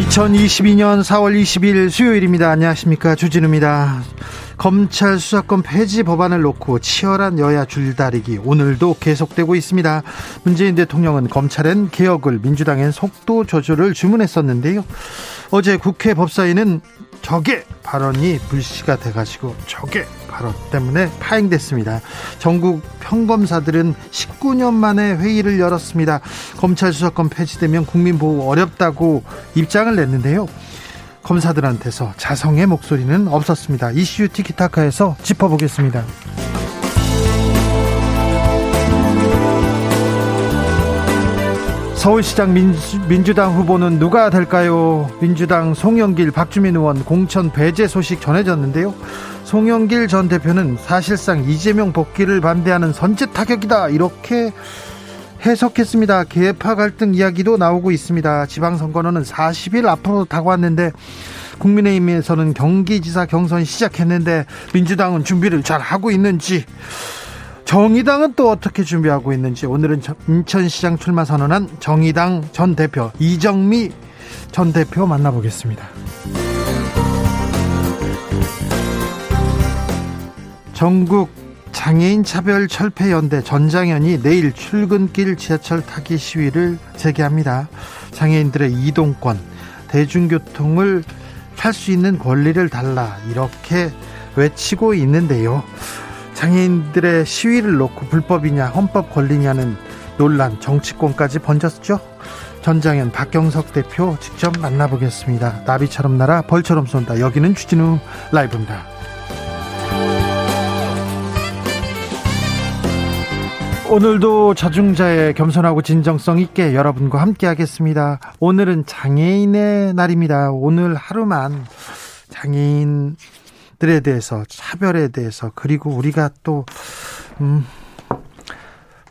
2022년 4월 20일 수요일입니다. 안녕하십니까. 주진우입니다. 검찰 수사권 폐지 법안을 놓고 치열한 여야 줄다리기 오늘도 계속되고 있습니다. 문재인 대통령은 검찰엔 개혁을 민주당엔 속도 조절을 주문했었는데요. 어제 국회 법사위는 적의 발언이 불씨가 돼가지고 적의 발언 때문에 파행됐습니다. 전국 평검사들은 19년 만에 회의를 열었습니다. 검찰 수사권 폐지되면 국민 보호 어렵다고 입장을 냈는데요. 검사들한테서 자성의 목소리는 없었습니다. 이슈 티키타카에서 짚어보겠습니다. 서울시장 민주, 당 후보는 누가 될까요? 민주당 송영길, 박주민 의원 공천 배제 소식 전해졌는데요. 송영길 전 대표는 사실상 이재명 복귀를 반대하는 선제 타격이다 이렇게 해석했습니다. 개파 갈등 이야기도 나오고 있습니다. 지방선거는 40일 앞으로 다가왔는데 국민의힘에서는 경기지사 경선 시작했는데 민주당은 준비를 잘 하고 있는지 정의당은 또 어떻게 준비하고 있는지 오늘은 인천시장 출마 선언한 정의당 전 대표 이정미 전 대표 만나보겠습니다. 전국 장애인 차별 철폐 연대 전장현이 내일 출근길 지하철 타기 시위를 재개합니다. 장애인들의 이동권, 대중교통을 탈 수 있는 권리를 달라 이렇게 외치고 있는데요. 장애인들의 시위를 놓고 불법이냐 헌법 권리냐는 논란 정치권까지 번졌죠. 전장현 박경석 대표 직접 만나보겠습니다. 나비처럼 날아 벌처럼 쏜다. 여기는 주진우 라이브입니다. 오늘도 자중자의 겸손하고 진정성 있게 여러분과 함께 하겠습니다. 오늘은 장애인의 날입니다. 오늘 하루만 장애인 들에 대해서 차별에 대해서 그리고 우리가 또 음,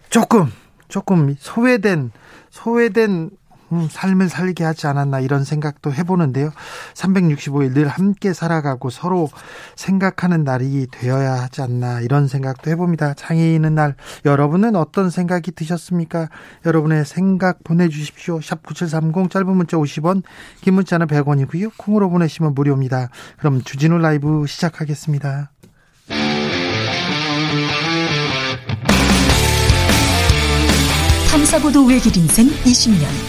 조금 조금 소외된 소외된 음, 삶을 살게 하지 않았나 이런 생각도 해보는데요. 365일 늘 함께 살아가고 서로 생각하는 날이 되어야 하지 않나 이런 생각도 해봅니다. 장애인의 날 여러분은 어떤 생각이 드셨습니까? 여러분의 생각 보내주십시오. 샵 9730 짧은 문자 50원 긴 문자는 100원이고요. 콩으로 보내시면 무료입니다. 그럼 주진우 라이브 시작하겠습니다. 탐사보도 외길 인생 20년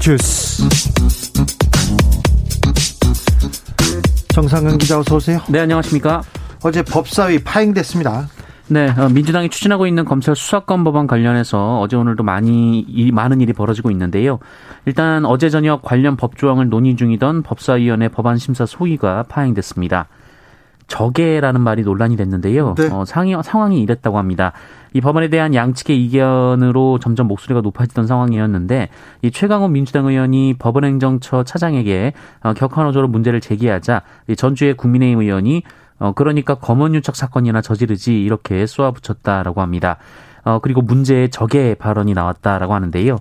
주스. 정상근 기자 어서 오세요. 네, 안녕하십니까? 어제 법사위 파행됐습니다. 네, 어, 민주당이 추진하고 있는 검찰 수사권 법안 관련해서 어제 오늘도 많이 많은 일이 벌어지고 있는데요. 일단 어제 저녁 관련 법 조항을 논의 중이던 법사위원회 법안 심사 소위가 파행됐습니다. 적개라는 말이 논란이 됐는데요. 네. 어, 상황이 이랬다고 합니다. 이 법안에 대한 양측의 이견으로 점점 목소리가 높아지던 상황이었는데 이 최강훈 민주당 의원이 법원행정처 차장에게 어, 격한호조로 문제를 제기하자 전주의 국민의힘 의원이 어, 그러니까 검언유착 사건이나 저지르지 이렇게 쏘아붙였다라고 합니다. 어, 그리고 문제의 적의 발언이 나왔다라고 하는데요.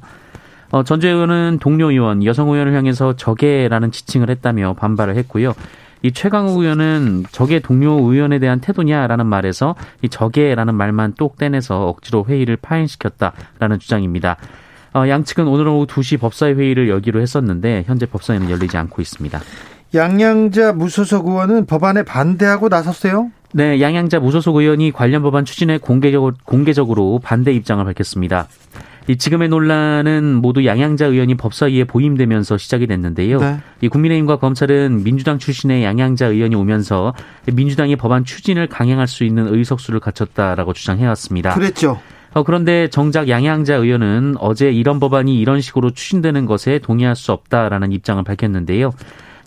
어, 전주 의원은 동료 의원, 여성 의원을 향해서 적의라는 지칭을 했다며 반발을 했고요. 이 최강욱 의원은 적의 동료 의원에 대한 태도냐라는 말에서 이 적의라는 말만 똑 떼내서 억지로 회의를 파행시켰다라는 주장입니다. 어, 양측은 오늘 오후 2시 법사위 회의를 열기로 했었는데 현재 법사위는 열리지 않고 있습니다. 양양자 무소속 의원은 법안에 반대하고 나섰어요. 네, 양양자 무소속 의원이 관련 법안 추진에 공개적으로, 공개적으로 반대 입장을 밝혔습니다. 이 지금의 논란은 모두 양양자 의원이 법사위에 보임되면서 시작이 됐는데요. 네. 이 국민의힘과 검찰은 민주당 출신의 양양자 의원이 오면서 민주당이 법안 추진을 강행할 수 있는 의석수를 갖췄다라고 주장해왔습니다. 그랬죠. 어, 그런데 정작 양양자 의원은 어제 이런 법안이 이런 식으로 추진되는 것에 동의할 수 없다라는 입장을 밝혔는데요.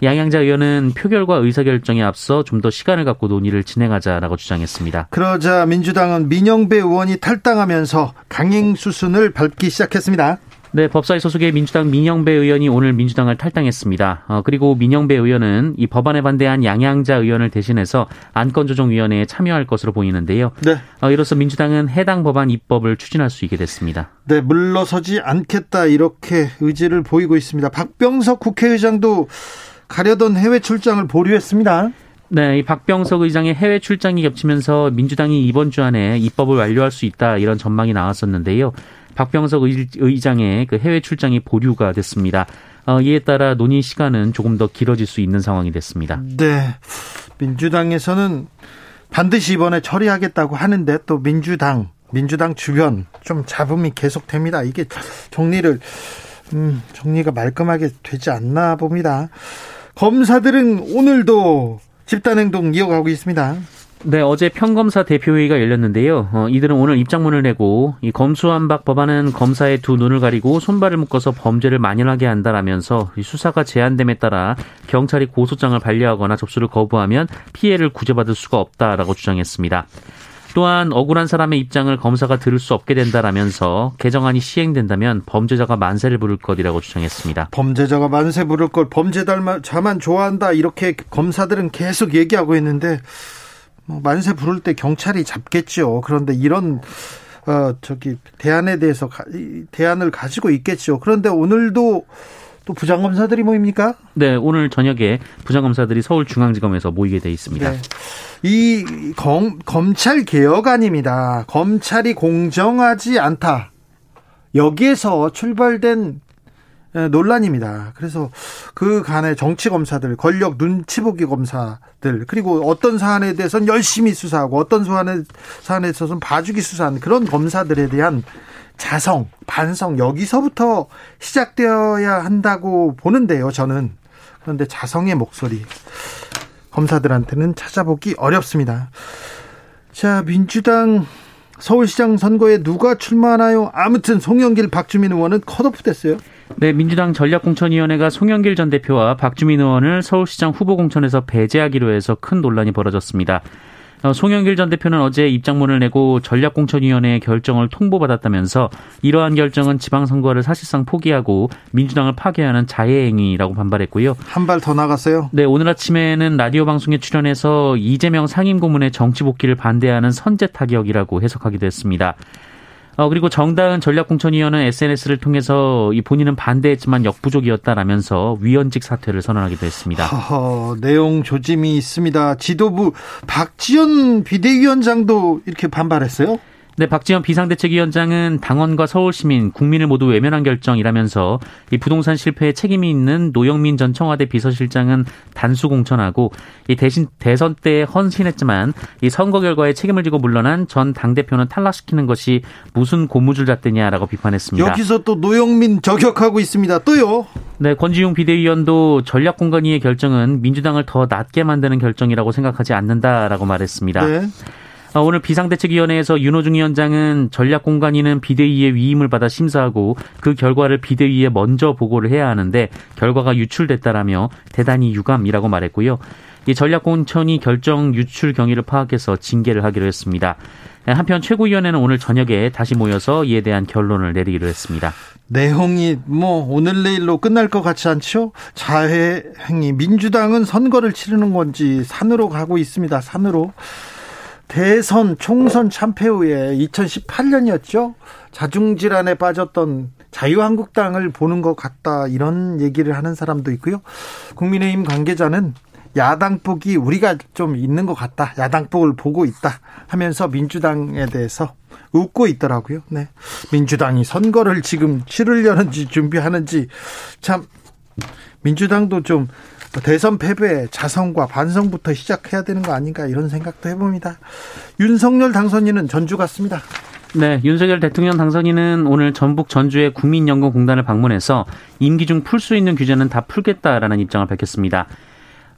양양자 의원은 표결과 의사결정에 앞서 좀 더 시간을 갖고 논의를 진행하자라고 주장했습니다. 그러자 민주당은 민영배 의원이 탈당하면서 강행 수순을 밟기 시작했습니다. 네, 법사위 소속의 민주당 민영배 의원이 오늘 민주당을 탈당했습니다. 어, 그리고 민영배 의원은 이 법안에 반대한 양양자 의원을 대신해서 안건조정위원회에 참여할 것으로 보이는데요. 네. 어, 이로써 민주당은 해당 법안 입법을 추진할 수 있게 됐습니다. 네, 물러서지 않겠다 이렇게 의지를 보이고 있습니다. 박병석 국회의장도 가려던 해외 출장을 보류했습니다. 네, 이 박병석 의장의 해외 출장이 겹치면서 민주당이 이번 주 안에 입법을 완료할 수 있다 이런 전망이 나왔었는데요. 박병석 의장의 그 해외 출장이 보류가 됐습니다. 어, 이에 따라 논의 시간은 조금 더 길어질 수 있는 상황이 됐습니다. 네, 민주당에서는 반드시 이번에 처리하겠다고 하는데 또 민주당 민주당 주변 좀 잡음이 계속됩니다. 이게 정리를 음, 정리가 말끔하게 되지 않나 봅니다. 검사들은 오늘도 집단행동 이어가고 있습니다. 네, 어제 평검사 대표회의가 열렸는데요. 어, 이들은 오늘 입장문을 내고 이 검수완박 법안은 검사의 두 눈을 가리고 손발을 묶어서 범죄를 만연하게 한다라면서 수사가 제한됨에 따라 경찰이 고소장을 반려하거나 접수를 거부하면 피해를 구제받을 수가 없다라고 주장했습니다. 또한 억울한 사람의 입장을 검사가 들을 수 없게 된다라면서 개정안이 시행된다면 범죄자가 만세를 부를 것이라고 주장했습니다. 범죄자가 만세 부를 것, 범죄자만 좋아한다 이렇게 검사들은 계속 얘기하고 있는데 뭐 만세 부를 때 경찰이 잡겠죠. 그런데 이런 어 저기 대안에 대해서 가, 대안을 가지고 있겠죠. 그런데 오늘도 또 부장검사들이 모입니까? 네, 오늘 저녁에 부장검사들이 서울중앙지검에서 모이게 돼 있습니다. 네. 이 검, 검찰 개혁안입니다. 검찰이 공정하지 않다. 여기에서 출발된 논란입니다. 그래서 그 간의 정치 검사들, 권력 눈치 보기 검사들, 그리고 어떤 사안에 대해서는 열심히 수사하고 어떤 사안에, 사안에 있어서는 봐주기 수사하는 그런 검사들에 대한 자성, 반성, 여기서부터 시작되어야 한다고 보는데요, 저는. 그런데 자성의 목소리. 검사들한테는 찾아보기 어렵습니다. 자, 민주당 서울시장 선거에 누가 출마하나요? 아무튼 송영길, 박주민 의원은 컷오프 됐어요. 네, 민주당 전략공천위원회가 송영길 전 대표와 박주민 의원을 서울시장 후보 공천에서 배제하기로 해서 큰 논란이 벌어졌습니다. 어, 송영길 전 대표는 어제 입장문을 내고 전략공천위원회의 결정을 통보받았다면서 이러한 결정은 지방선거를 사실상 포기하고 민주당을 파괴하는 자해행위라고 반발했고요. 한 발 더 나갔어요? 네, 오늘 아침에는 라디오 방송에 출연해서 이재명 상임고문의 정치 복귀를 반대하는 선제 타격이라고 해석하기도 했습니다. 어, 그리고 정다은 전략공천위원은 SNS를 통해서 이 본인은 반대했지만 역부족이었다라면서 위원직 사퇴를 선언하기도 했습니다. 허허, 내용 조짐이 있습니다. 지도부 박지원 비대위원장도 이렇게 반발했어요? 네, 박지원 비상대책위원장은 당원과 서울시민, 국민을 모두 외면한 결정이라면서 이 부동산 실패에 책임이 있는 노영민 전 청와대 비서실장은 단수 공천하고 이 대신 대선 때 헌신했지만 이 선거 결과에 책임을 지고 물러난 전 당대표는 탈락시키는 것이 무슨 고무줄 잣대냐라고 비판했습니다. 여기서 또 노영민 저격하고 있습니다. 또요? 네, 권지용 비대위원도 전략공간위의 결정은 민주당을 더 낮게 만드는 결정이라고 생각하지 않는다라고 말했습니다. 네. 어, 오늘 비상대책위원회에서 윤호중 위원장은 전략공간위는 비대위의 위임을 받아 심사하고 그 결과를 비대위에 먼저 보고를 해야 하는데 결과가 유출됐다라며 대단히 유감이라고 말했고요. 이 전략공천이 결정 유출 경위를 파악해서 징계를 하기로 했습니다. 한편 최고위원회는 오늘 저녁에 다시 모여서 이에 대한 결론을 내리기로 했습니다. 내용이 뭐 오늘 내일로 끝날 것 같지 않죠? 자해 행위 민주당은 선거를 치르는 건지 산으로 가고 있습니다. 산으로 대선 총선 참패 후에 2018년이었죠. 자중질환에 빠졌던 자유한국당을 보는 것 같다 이런 얘기를 하는 사람도 있고요. 국민의힘 관계자는 야당폭이 우리가 좀 있는 것 같다. 야당폭을 보고 있다 하면서 민주당에 대해서 웃고 있더라고요. 네. 민주당이 선거를 지금 치르려는지 준비하는지 참 민주당도 좀 대선 패배 자성과 반성부터 시작해야 되는 거 아닌가 이런 생각도 해봅니다. 윤석열 당선인은 전주 갔습니다. 네, 윤석열 대통령 당선인은 오늘 전북 전주의 국민연금공단을 방문해서 임기 중 풀 수 있는 규제는 다 풀겠다라는 입장을 밝혔습니다.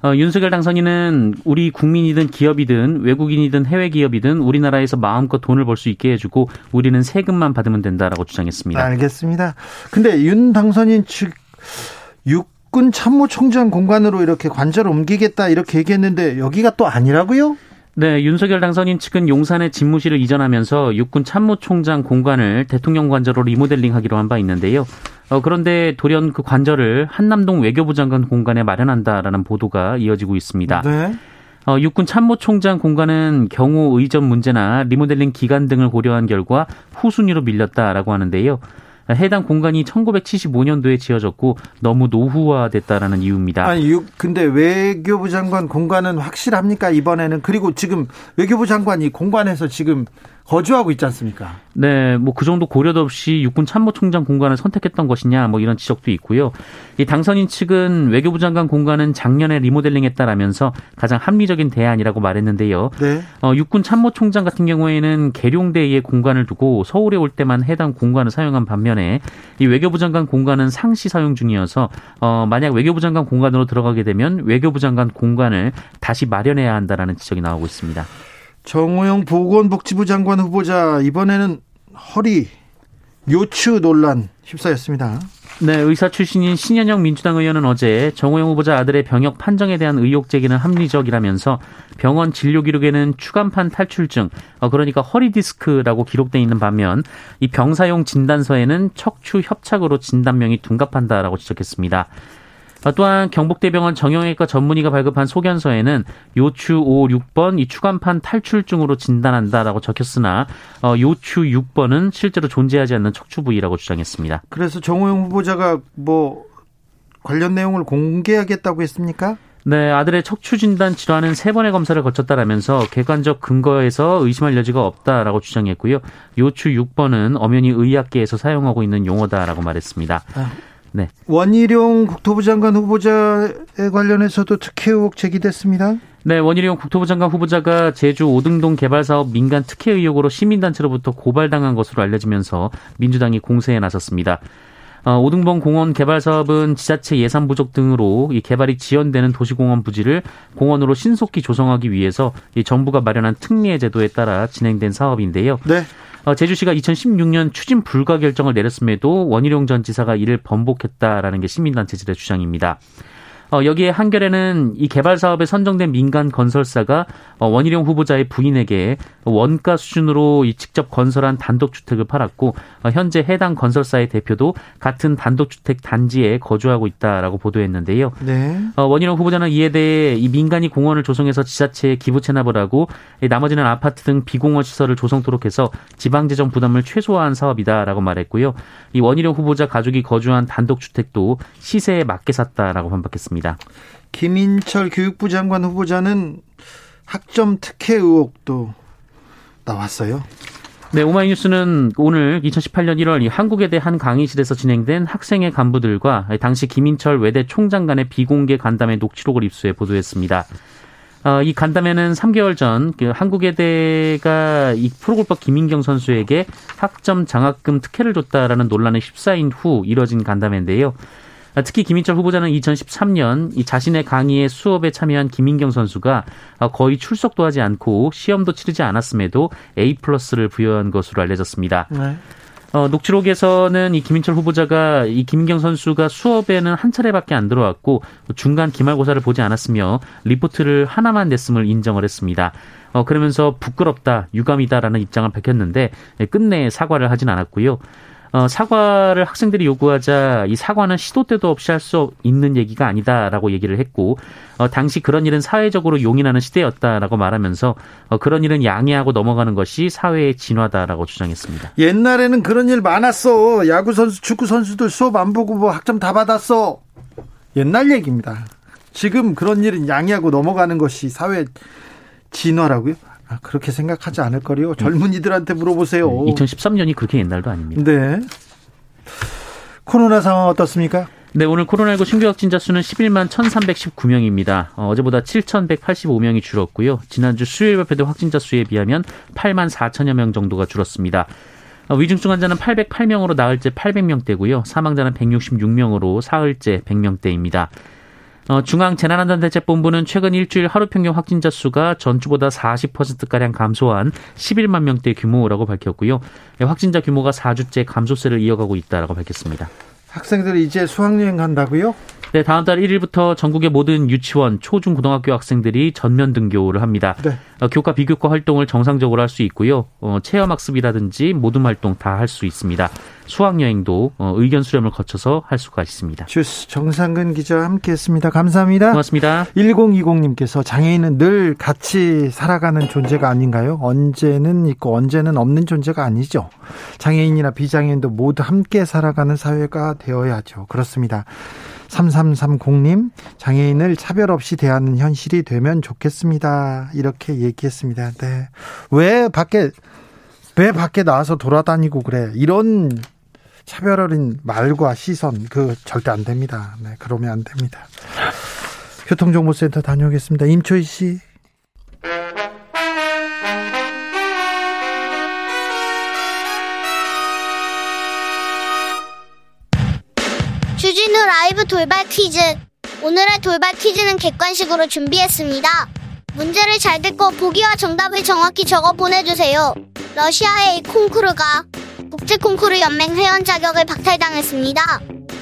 어, 윤석열 당선인은 우리 국민이든 기업이든 외국인이든 해외 기업이든 우리나라에서 마음껏 돈을 벌 수 있게 해주고 우리는 세금만 받으면 된다라고 주장했습니다. 알겠습니다. 근데 윤 당선인 측 육군 참모총장 공간으로 이렇게 관절을 옮기겠다 이렇게 얘기했는데 여기가 또 아니라고요? 네, 윤석열 당선인 측은 용산의 집무실을 이전하면서 육군 참모총장 공간을 대통령 관저로 리모델링하기로 한 바 있는데요. 어, 그런데 돌연 그 관저를 한남동 외교부 장관 공간에 마련한다라는 보도가 이어지고 있습니다. 네. 어, 육군 참모총장 공간은 경호 의전 문제나 리모델링 기간 등을 고려한 결과 후순위로 밀렸다라고 하는데요. 해당 공간이 1975년도에 지어졌고 너무 노후화됐다라는 이유입니다. 아니, 근데 외교부 장관 공간은 확실합니까 이번에는? 그리고 지금 외교부 장관이 공간에서 지금 거주하고 있지 않습니까? 네, 뭐 그 정도 고려도 없이 육군 참모총장 공간을 선택했던 것이냐, 뭐 이런 지적도 있고요. 이 당선인 측은 외교부 장관 공간은 작년에 리모델링했다라면서 가장 합리적인 대안이라고 말했는데요. 네. 어, 육군 참모총장 같은 경우에는 계룡대의 공간을 두고 서울에 올 때만 해당 공간을 사용한 반면에 이 외교부 장관 공간은 상시 사용 중이어서 어, 만약 외교부 장관 공간으로 들어가게 되면 외교부 장관 공간을 다시 마련해야 한다라는 지적이 나오고 있습니다. 정호영 보건복지부 장관 후보자 이번에는 허리 요추 논란 휩싸였습니다. 네, 의사 출신인 신현영 민주당 의원은 어제 정호영 후보자 아들의 병역 판정에 대한 의혹 제기는 합리적이라면서 병원 진료 기록에는 추간판 탈출증, 어, 그러니까 허리 디스크라고 기록돼 있는 반면 이 병사용 진단서에는 척추 협착으로 진단명이 둔갑한다라고 지적했습니다. 어, 또한 경북대병원 정형외과 전문의가 발급한 소견서에는 요추 5, 6번 이 추간판 탈출증으로 진단한다라고 적혔으나 어, 요추 6번은 실제로 존재하지 않는 척추 부위라고 주장했습니다. 그래서 정호영 후보자가 뭐 관련 내용을 공개하겠다고 했습니까? 네, 아들의 척추 진단 질환은 세 번의 검사를 거쳤다라면서 객관적 근거에서 의심할 여지가 없다라고 주장했고요. 요추 6번은 엄연히 의학계에서 사용하고 있는 용어다라고 말했습니다. 아. 네. 원희룡 국토부 장관 후보자에 관련해서도 특혜 의혹 제기됐습니다. 네, 원희룡 국토부 장관 후보자가 제주 오등동 개발 사업 민간 특혜 의혹으로 시민단체로부터 고발당한 것으로 알려지면서 민주당이 공세에 나섰습니다. 어, 오등봉 공원 개발 사업은 지자체 예산 부족 등으로 이 개발이 지연되는 도시공원 부지를 공원으로 신속히 조성하기 위해서 이 정부가 마련한 특례 제도에 따라 진행된 사업인데요. 네. 어, 제주시가 2016년 추진 불가 결정을 내렸음에도 원희룡 전 지사가 이를 번복했다라는 게 시민단체들의 주장입니다. 어, 여기에 한겨레는 이 개발 사업에 선정된 민간 건설사가 어, 원희룡 후보자의 부인에게 원가 수준으로 이 직접 건설한 단독주택을 팔았고 어, 현재 해당 건설사의 대표도 같은 단독주택 단지에 거주하고 있다라고 보도했는데요. 네. 어, 원희룡 후보자는 이에 대해 이 민간이 공원을 조성해서 지자체에 기부 체납을 하고 나머지는 아파트 등 비공원 시설을 조성토록 해서 지방재정 부담을 최소화한 사업이다라고 말했고요. 이 원희룡 후보자 가족이 거주한 단독주택도 시세에 맞게 샀다라고 반박했습니다. 김인철 교육부 장관 후보자는 학점 특혜 의혹도 나왔어요. 네, 오마이뉴스는 오늘 2018년 1월 한국외대 한 강의실에서 진행된 학생회 간부들과 당시 김인철 외대 총장 간의 비공개 간담회 녹취록을 입수해 보도했습니다. 어, 이 간담회는 3개월 전그 한국외대가 이 프로골퍼 김인경 선수에게 학점 장학금 특혜를 줬다라는 논란에 휩싸인 후 이뤄진 간담회인데요. 특히 김인철 후보자는 2013년 이 자신의 강의에 수업에 참여한 김인경 선수가 거의 출석도 하지 않고 시험도 치르지 않았음에도 A 플러스를 부여한 것으로 알려졌습니다. 네. 어, 녹취록에서는 이 김인철 후보자가 이 김인경 선수가 수업에는 한 차례밖에 안 들어왔고 중간 기말고사를 보지 않았으며 리포트를 하나만 냈음을 인정을 했습니다. 어, 그러면서 부끄럽다, 유감이다라는 입장을 밝혔는데 끝내 사과를 하진 않았고요. 어, 사과를 학생들이 요구하자 이 사과는 시도 때도 없이 할 수 있는 얘기가 아니다라고 얘기를 했고 어, 당시 그런 일은 사회적으로 용인하는 시대였다라고 말하면서 어, 그런 일은 양해하고 넘어가는 것이 사회의 진화다라고 주장했습니다. 옛날에는 그런 일 많았어. 야구 선수, 축구 선수들 수업 안 보고 뭐 학점 다 받았어. 옛날 얘기입니다. 지금 그런 일은 양해하고 넘어가는 것이 사회 진화라고요? 아, 그렇게 생각하지 않을 거리요. 젊은이들한테 물어보세요. 2013년이 그렇게 옛날도 아닙니다. 네. 코로나 상황 어떻습니까? 네, 오늘 코로나19 신규 확진자 수는 11만 1,319명입니다. 어, 제보다 7,185명이 줄었고요. 지난주 수요일 발표된 확진자 수에 비하면 8만 4천여 명 정도가 줄었습니다. 어, 위중증 환자는 808명으로 나흘째 800명대고요. 사망자는 166명으로 사흘째 100명대입니다. 어, 중앙재난안전대책본부는 최근 일주일 하루 평균 확진자 수가 전주보다 40%가량 감소한 11만 명대 규모라고 밝혔고요. 예, 확진자 규모가 4주째 감소세를 이어가고 있다라고 밝혔습니다. 학생들이 이제 수학여행 간다고요? 네, 다음 달 1일부터 전국의 모든 유치원, 초중 고등학교 학생들이 전면 등교를 합니다. 네. 어, 교과 비교과 활동을 정상적으로 할 수 있고요. 어, 체험 학습이라든지 모든 활동 다 할 수 있습니다. 수학 여행도 어, 의견 수렴을 거쳐서 할 수가 있습니다. 주스 정상근 기자와 함께했습니다. 감사합니다. 고맙습니다. 1020님께서 장애인은 늘 같이 살아가는 존재가 아닌가요? 언제는 있고 언제는 없는 존재가 아니죠. 장애인이나 비장애인도 모두 함께 살아가는 사회가 되어야죠. 그렇습니다. 3330님, 장애인을 차별 없이 대하는 현실이 되면 좋겠습니다. 이렇게 얘기했습니다. 네. 왜 밖에, 왜 밖에 나와서 돌아다니고 그래? 이런 차별 어린 말과 시선, 그 절대 안 됩니다. 네, 그러면 안 됩니다. 교통정보센터 다녀오겠습니다. 임초희 씨. 주진우 라이브 돌발 퀴즈. 오늘의 돌발 퀴즈는 객관식으로 준비했습니다. 문제를 잘 듣고 보기와 정답을 정확히 적어 보내주세요. 러시아의 이 콩쿠르가 국제 콩쿠르 연맹 회원 자격을 박탈당했습니다.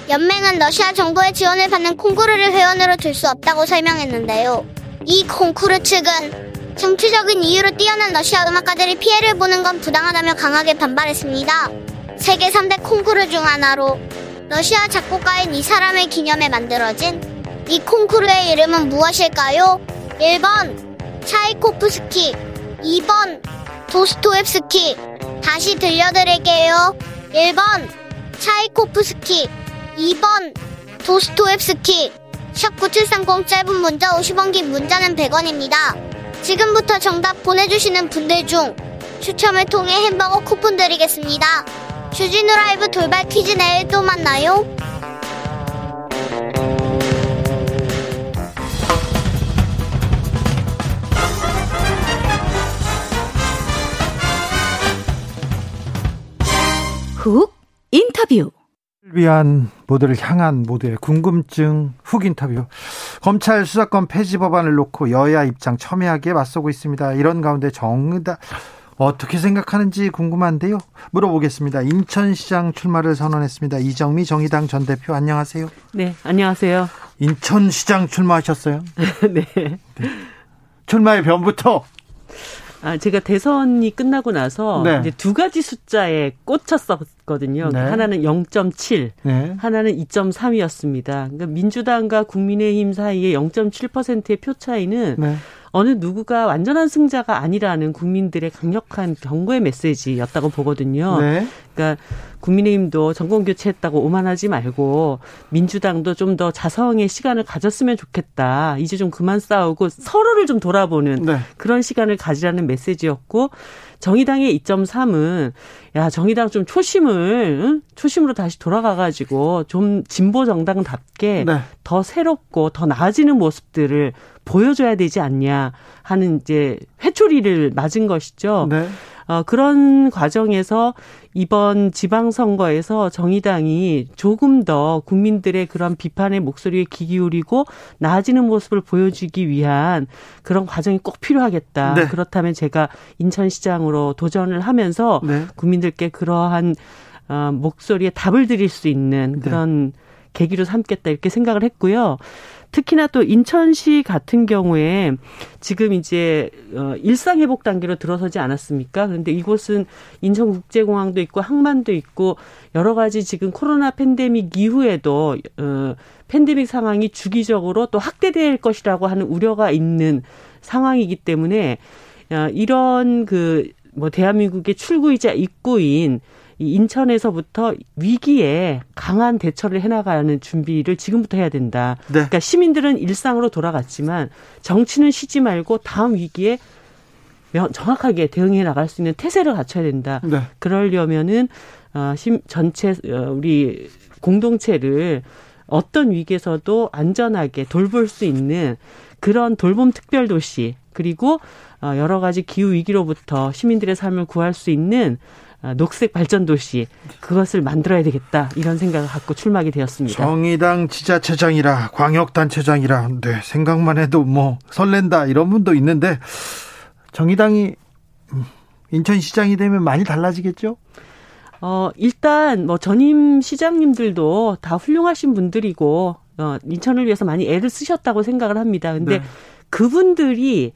연맹은 러시아 정부의 지원을 받는 콩쿠르를 회원으로 둘수 없다고 설명했는데요. 이 콩쿠르 측은 정치적인 이유로 뛰어난 러시아 음악가들이 피해를 보는 건 부당하다며 강하게 반발했습니다. 세계 3대 콩쿠르 중 하나로 러시아 작곡가인 이 사람의 기념에 만들어진 이 콩쿠르의 이름은 무엇일까요? 1번 차이코프스키 2번 도스토옙스키 다시 들려드릴게요. 1번 차이코프스키 2번 도스토옙스키 샵 9730 짧은 문자 50원 긴 문자는 100원입니다. 지금부터 정답 보내주시는 분들 중 추첨을 통해 햄버거 쿠폰 드리겠습니다. 주진우 라이브 돌발 퀴즈 내일 또 만나요. 훅 인터뷰 위한 모두를 향한 모두의 궁금증 훅 인터뷰. 검찰 수사권 폐지 법안을 놓고 여야 입장 첨예하게 맞서고 있습니다. 이런 가운데 정의당 어떻게 생각하는지 궁금한데요. 물어보겠습니다. 인천시장 출마를 선언했습니다. 이정미 정의당 전 대표 안녕하세요. 네, 안녕하세요. 인천시장 출마하셨어요? 네. 네. 출마의 변부터 아, 제가 대선이 끝나고 나서 네. 이제 두 가지 숫자에 꽂혔었거든요. 네. 하나는 0.7, 네. 하나는 2.3이었습니다. 그러니까 민주당과 국민의힘 사이의 0.7%의 표 차이는 네. 어느 누구가 완전한 승자가 아니라는 국민들의 강력한 경고의 메시지였다고 보거든요. 네. 그러니까 국민의힘도 정권 교체했다고 오만하지 말고 민주당도 좀 더 자성의 시간을 가졌으면 좋겠다. 이제 좀 그만 싸우고 서로를 좀 돌아보는 네. 그런 시간을 가지라는 메시지였고 정의당의 2.3은 야 정의당 좀 초심을 응? 초심으로 다시 돌아가가지고 좀 진보 정당답게 네. 더 새롭고 더 나아지는 모습들을 보여줘야 되지 않냐 하는 이제 회초리를 맞은 것이죠. 네. 어, 그런 과정에서 이번 지방선거에서 정의당이 조금 더 국민들의 그런 비판의 목소리에 귀 기울이고 나아지는 모습을 보여주기 위한 그런 과정이 꼭 필요하겠다. 네. 그렇다면 제가 인천시장으로 도전을 하면서 네. 국민들께 그러한 어, 목소리에 답을 드릴 수 있는 네. 그런 네. 계기로 삼겠다 이렇게 생각을 했고요. 특히나 또 인천시 같은 경우에 지금 이제 어 일상 회복 단계로 들어서지 않았습니까? 그런데 이곳은 인천국제공항도 있고 항만도 있고 여러 가지 지금 코로나 팬데믹 이후에도 어 팬데믹 상황이 주기적으로 또 확대될 것이라고 하는 우려가 있는 상황이기 때문에 어 이런 그 뭐 대한민국의 출구이자 입구인 이 인천에서부터 위기에 강한 대처를 해나가는 준비를 지금부터 해야 된다. 네. 그러니까 시민들은 일상으로 돌아갔지만 정치는 쉬지 말고 다음 위기에 정확하게 대응해 나갈 수 있는 태세를 갖춰야 된다. 네. 그러려면은 어 전체 어, 우리 공동체를 어떤 위기에서도 안전하게 돌볼 수 있는 그런 돌봄 특별 도시 그리고 어, 여러 가지 기후 위기로부터 시민들의 삶을 구할 수 있는 어, 녹색 발전 도시 그것을 만들어야 되겠다 이런 생각을 갖고 출마하게 되었습니다. 정의당 지자체장이라 광역단체장이라 네, 생각만 해도 뭐 설렌다 이런 분도 있는데 정의당이 음, 인천시장이 되면 많이 달라지겠죠? 어, 일단 뭐 전임 시장님들도 다 훌륭하신 분들이고 어, 인천을 위해서 많이 애를 쓰셨다고 생각을 합니다. 근데 네. 그분들이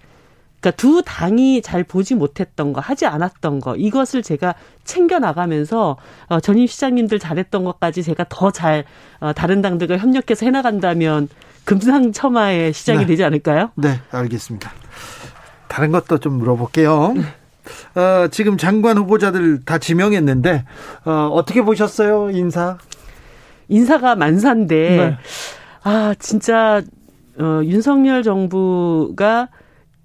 그러니까 두 당이 잘 보지 못했던 거, 하지 않았던 거, 이것을 제가 챙겨 나가면서 어, 전임 시장님들 잘했던 것까지 제가 더 잘 어, 다른 당들과 협력해서 해나간다면 금상첨화의 시장이 네. 되지 않을까요? 네, 알겠습니다. 다른 것도 좀 물어볼게요. 어, 지금 장관 후보자들 다 지명했는데 어, 어떻게 보셨어요 인사? 인사가 만사인데 네. 아 진짜 어, 윤석열 정부가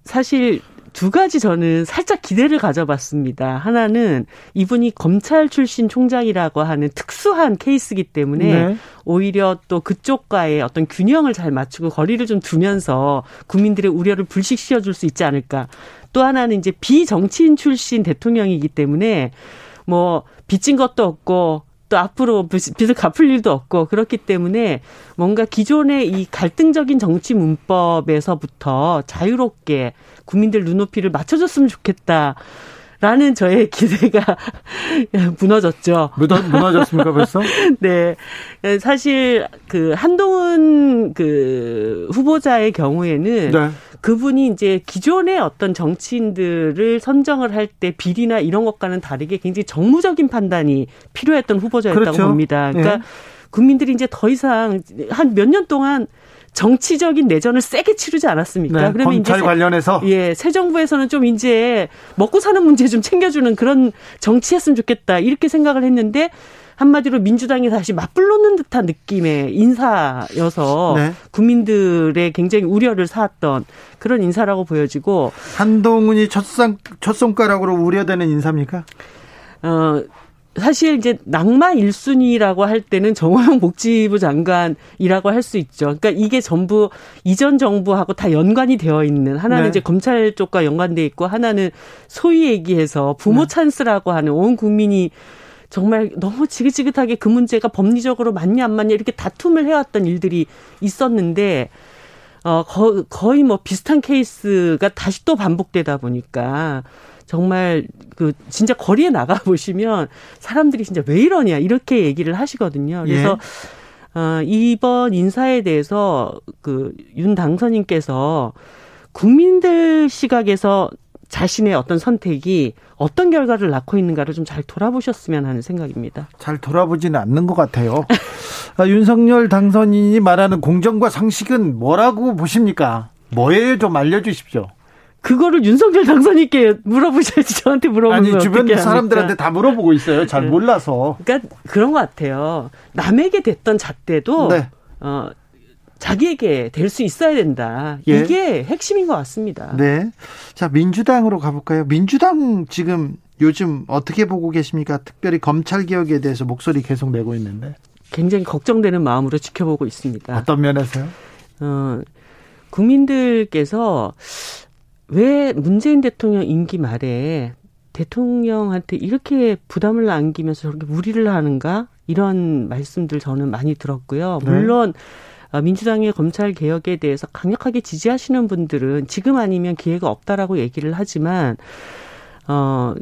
사실 두 가지 저는 살짝 기대를 가져봤습니다. 하나는 이분이 검찰 출신 총장이라고 하는 특수한 케이스이기 때문에 네. 오히려 또 그쪽과의 어떤 균형을 잘 맞추고 거리를 좀 두면서 국민들의 우려를 불식시켜 줄 수 있지 않을까. 또 하나는 이제 비정치인 출신 대통령이기 때문에 뭐 빚진 것도 없고 또 앞으로 빚을 갚을 일도 없고 그렇기 때문에 뭔가 기존의 이 갈등적인 정치 문법에서부터 자유롭게 국민들 눈높이를 맞춰줬으면 좋겠다. 라는 저의 기대가 무너졌죠. 무너졌습니까 벌써? 네. 사실 그 한동훈 그 후보자의 경우에는 네. 그분이 이제 기존의 어떤 정치인들을 선정을 할 때 비리나 이런 것과는 다르게 굉장히 정무적인 판단이 필요했던 후보자였다고 그렇죠. 봅니다. 그러니까 네. 국민들이 이제 더 이상 한 몇 년 동안 정치적인 내전을 세게 치르지 않았습니까? 네, 그러면 검찰 이제 관련해서 예, 새 정부에서는 좀 이제 먹고 사는 문제 좀 챙겨주는 그런 정치했으면 좋겠다 이렇게 생각을 했는데 한마디로 민주당이 다시 맞불놓는 듯한 느낌의 인사여서 네. 국민들의 굉장히 우려를 사았던 그런 인사라고 보여지고 한동훈이 첫상 첫 손가락으로 우려되는 인사입니까? 어 사실 이제 낙마 1순위라고 할 때는 정호영 복지부 장관이라고 할 수 있죠. 그러니까 이게 전부 이전 정부하고 다 연관이 되어 있는 하나는 네. 이제 검찰 쪽과 연관돼 있고 하나는 소위 얘기해서 부모 네. 찬스라고 하는 온 국민이 정말 너무 지긋지긋하게 그 문제가 법리적으로 맞냐 안 맞냐 이렇게 다툼을 해왔던 일들이 있었는데 어 거, 거의 뭐 비슷한 케이스가 다시 또 반복되다 보니까 정말 그 진짜 거리에 나가 보시면 사람들이 진짜 왜 이러냐 이렇게 얘기를 하시거든요. 그래서 예. 어, 이번 인사에 대해서 그 윤 당선인께서 국민들 시각에서 자신의 어떤 선택이 어떤 결과를 낳고 있는가를 좀 잘 돌아보셨으면 하는 생각입니다. 잘 돌아보지는 않는 것 같아요. 아, 윤석열 당선인이 말하는 공정과 상식은 뭐라고 보십니까? 뭐예요? 좀 알려주십시오. 그거를 윤석열 당선인께 물어보셔야지 저한테 물어보면 아니 주변 사람들한테 다 물어보고 있어요. 잘 네. 몰라서. 그러니까 그런 것 같아요. 남에게 됐던 잣대도 네. 어, 자기에게 될 수 있어야 된다. 예. 이게 핵심인 것 같습니다. 네. 자, 민주당으로 가볼까요? 민주당 지금 요즘 어떻게 보고 계십니까? 특별히 검찰 개혁에 대해서 목소리 계속 내고 있는데. 굉장히 걱정되는 마음으로 지켜보고 있습니다. 어떤 면에서요? 어, 국민들께서 왜 문재인 대통령 임기 말에 대통령한테 이렇게 부담을 안기면서 저렇게 무리를 하는가? 이런 말씀들 저는 많이 들었고요. 네. 물론 네. 어, 민주당의 검찰 개혁에 대해서 강력하게 지지하시는 분들은 지금 아니면 기회가 없다라고 얘기를 하지만 어.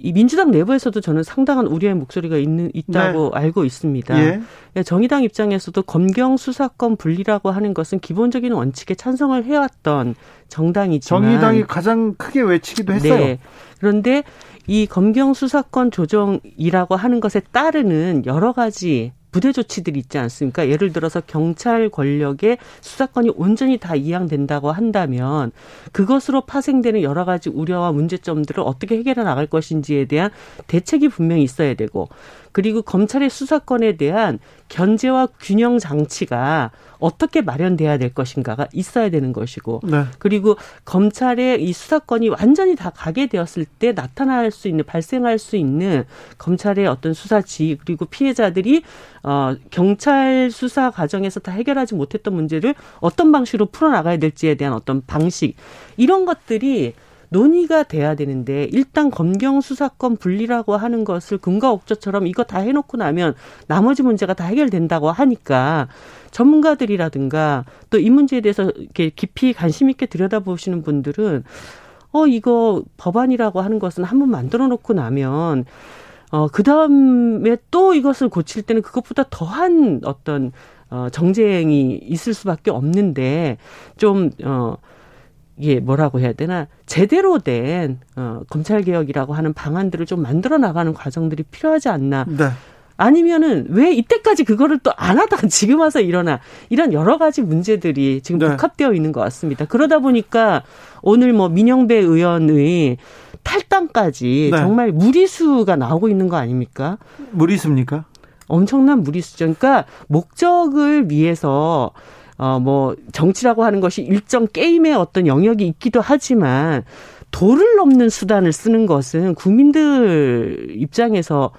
이 민주당 내부에서도 저는 상당한 우려의 목소리가 있는 있다고 네. 알고 있습니다. 예. 예. 정의당 입장에서도 검경 수사권 분리라고 하는 것은 기본적인 원칙에 찬성을 해왔던 정당이지만 정의당이 가장 크게 외치기도 했어요. 네. 그런데 이 검경 수사권 조정이라고 하는 것에 따르는 여러 가지 부대 조치들이 있지 않습니까? 예를 들어서 경찰 권력의 수사권이 온전히 다 이양된다고 한다면 그것으로 파생되는 여러 가지 우려와 문제점들을 어떻게 해결해 나갈 것인지에 대한 대책이 분명히 있어야 되고 그리고 검찰의 수사권에 대한 견제와 균형 장치가 어떻게 마련돼야 될 것인가가 있어야 되는 것이고 네. 그리고 검찰의 이 수사권이 완전히 다 가게 되었을 때 나타날 수 있는 발생할 수 있는 검찰의 어떤 수사 지 그리고 피해자들이 어 경찰 수사 과정에서 다 해결하지 못했던 문제를 어떤 방식으로 풀어나가야 될지에 대한 어떤 방식 이런 것들이 논의가 돼야 되는데 일단 검경 수사권 분리라고 하는 것을 금과 옥조처럼 이거 다 해놓고 나면 나머지 문제가 다 해결된다고 하니까 전문가들이라든가 또 이 문제에 대해서 이렇게 깊이 관심 있게 들여다보시는 분들은 어 이거 법안이라고 하는 것은 한번 만들어 놓고 나면 어 그다음에 또 이것을 고칠 때는 그것보다 더한 어떤 어 정쟁이 있을 수밖에 없는데 좀어 이게 뭐라고 해야 되나 제대로 된 어, 검찰 개혁이라고 하는 방안들을 좀 만들어 나가는 과정들이 필요하지 않나. 네. 아니면은 왜 이때까지 그거를 또 안 하다가 지금 와서 일어나 이런 여러 가지 문제들이 지금 네. 복합되어 있는 것 같습니다. 그러다 보니까 오늘 뭐 민영배 의원의 탈당까지 네. 정말 무리수가 나오고 있는 거 아닙니까? 무리수입니까? 엄청난 무리수죠. 그러니까 목적을 위해서 어, 뭐, 정치라고 하는 것이 일정 게임의 어떤 영역이 있기도 하지만 도를 넘는 수단을 쓰는 것은 국민들 입장에서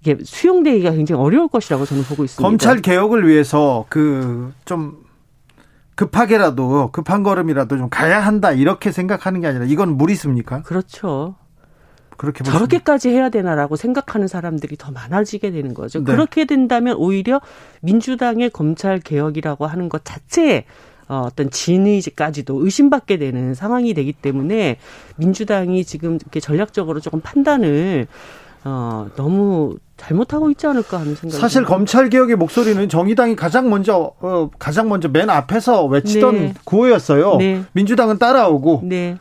이게 수용되기가 굉장히 어려울 것이라고 저는 보고 있습니다. 검찰 개혁을 위해서 그 좀 급하게라도 급한 걸음이라도 좀 가야 한다 이렇게 생각하는 게 아니라 이건 무리습니까? 그렇죠. 그렇게 저렇게까지 해야 되나라고 생각하는 사람들이 더 많아지게 되는 거죠. 네. 그렇게 된다면 오히려 민주당의 검찰 개혁이라고 하는 것 자체에 어, 어떤 진의까지도 의심받게 되는 상황이 되기 때문에 민주당이 지금 이렇게 전략적으로 조금 판단을 어, 너무 잘못하고 있지 않을까 하는 생각이 사실 듭니다. 검찰 개혁의 목소리는 정의당이 가장 먼저 어, 가장 먼저 맨 앞에서 외치던 네. 구호였어요. 네. 민주당은 따라오고 네.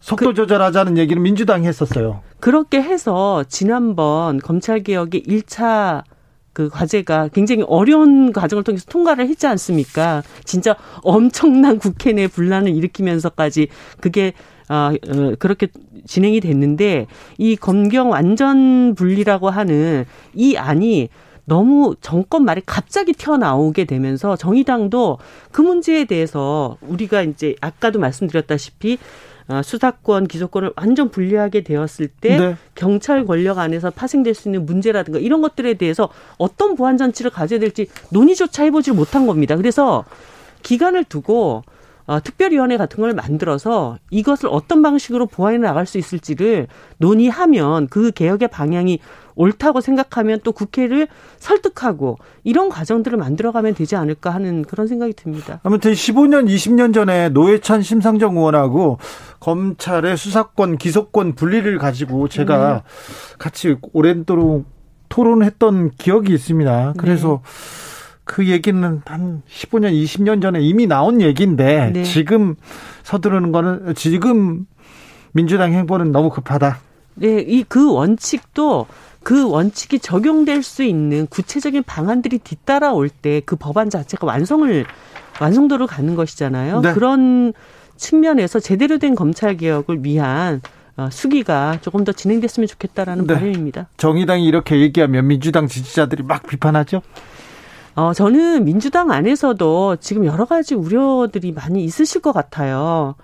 속도 그, 조절하자는 얘기를 민주당이 했었어요. 그렇게 해서 지난번 검찰 개혁의 1차 그 과제가 굉장히 어려운 과정을 통해서 통과를 했지 않습니까? 진짜 엄청난 국회 내 분란을 일으키면서까지 그게 아, 어, 그렇게 진행이 됐는데 이 검경 완전 분리라고 하는 이 안이 너무 정권 말에 갑자기 튀어나오게 되면서 정의당도 그 문제에 대해서 우리가 이제 아까도 말씀드렸다시피 어, 수사권, 기소권을 완전 분리하게 되었을 때 네. 경찰 권력 안에서 파생될 수 있는 문제라든가 이런 것들에 대해서 어떤 보완 장치를 가져야 될지 논의조차 해보지 못한 겁니다. 그래서 기간을 두고 어, 특별위원회 같은 걸 만들어서 이것을 어떤 방식으로 보완해 나갈 수 있을지를 논의하면 그 개혁의 방향이 옳다고 생각하면 또 국회를 설득하고 이런 과정들을 만들어가면 되지 않을까 하는 그런 생각이 듭니다. 아무튼 15년, 20년 전에 노회찬 심상정 의원하고 검찰의 수사권, 기소권 분리를 가지고 제가 네. 같이 오랜도록 토론했던 기억이 있습니다. 그래서 네. 그 얘기는 한 15년, 20년 전에 이미 나온 얘기인데 네. 지금 서두르는 거는 지금 민주당 행보는 너무 급하다. 네, 이 그 원칙도 그 원칙이 적용될 수 있는 구체적인 방안들이 뒤따라올 때 그 법안 자체가 완성을 완성도를 갖는 것이잖아요. 네. 그런 측면에서 제대로 된 검찰 개혁을 위한 어, 수기가 조금 더 진행됐으면 좋겠다라는 네. 바람입니다. 정의당이 이렇게 얘기하면 민주당 지지자들이 막 비판하죠. 어, 저는 민주당 안에서도 지금 여러 가지 우려들이 많이 있으실 것 같아요.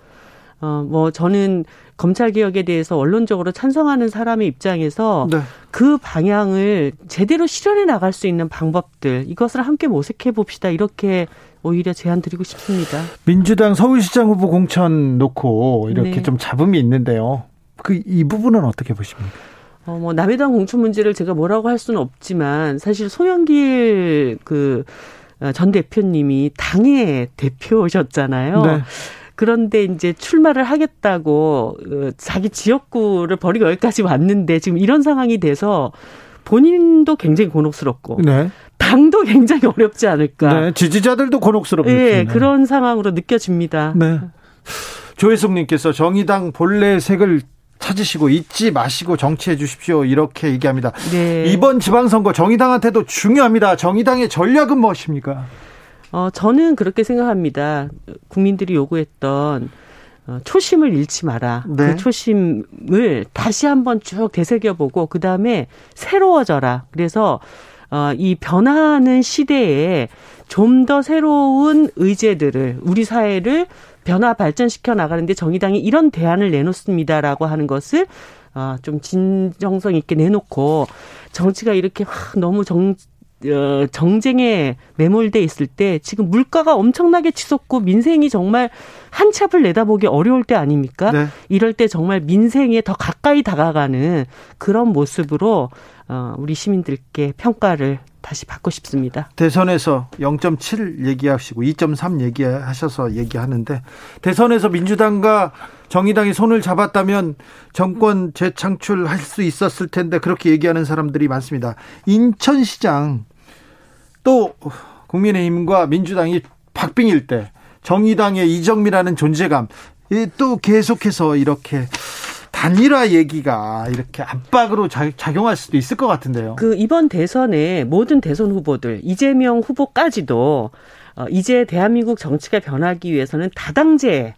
어, 뭐 저는 검찰 개혁에 대해서 원론적으로 찬성하는 사람의 입장에서 네. 그 방향을 제대로 실현해 나갈 수 있는 방법들 이것을 함께 모색해 봅시다. 이렇게 오히려 제안 드리고 싶습니다. 민주당 서울시장 후보 공천 놓고 이렇게 네. 좀 잡음이 있는데요. 그 이 부분은 어떻게 보십니까? 어, 뭐, 남해당 공천 문제를 제가 뭐라고 할 수는 없지만, 사실 송영길 그, 어, 전 대표님이 당의 대표셨잖아요. 네. 그런데 이제 출마를 하겠다고 어, 자기 지역구를 버리고 여기까지 왔는데 지금 이런 상황이 돼서 본인도 굉장히 곤혹스럽고 네. 당도 굉장히 어렵지 않을까. 네, 지지자들도 곤혹스럽습니다. 네, 그런 상황으로 느껴집니다. 네. 조혜숙님께서 정의당 본래 색을 찾으시고 잊지 마시고 정치해 주십시오. 이렇게 얘기합니다. 네. 이번 지방선거 정의당한테도 중요합니다. 정의당의 전략은 무엇입니까? 어, 저는 그렇게 생각합니다. 국민들이 요구했던 어, 초심을 잃지 마라. 네. 그 초심을 다시 한번 쭉 되새겨보고 그 다음에 새로워져라. 그래서 어, 이 변화하는 시대에 좀 더 새로운 의제들을 우리 사회를 변화 발전시켜 나가는데 정의당이 이런 대안을 내놓습니다라고 하는 것을 어, 좀 진정성 있게 내놓고 정치가 이렇게 확 너무 정 어, 정쟁에 매몰돼 있을 때 지금 물가가 엄청나게 치솟고 민생이 정말 한치 앞을 내다보기 어려울 때 아닙니까? 네. 이럴 때 정말 민생에 더 가까이 다가가는 그런 모습으로 어, 우리 시민들께 평가를 다시 받고 싶습니다. 대선에서 0.7 얘기하시고 2.3 얘기하셔서 얘기하는데 대선에서 민주당과 정의당이 손을 잡았다면 정권 재창출할 수 있었을 텐데 그렇게 얘기하는 사람들이 많습니다. 인천시장 또 국민의힘과 민주당이 박빙일 때 정의당의 이정미라는 존재감 또 계속해서 이렇게 단일화 얘기가 이렇게 압박으로 작용할 수도 있을 것 같은데요. 그 이번 대선에 모든 대선 후보들 이재명 후보까지도 어, 이제 대한민국 정치가 변하기 위해서는 다당제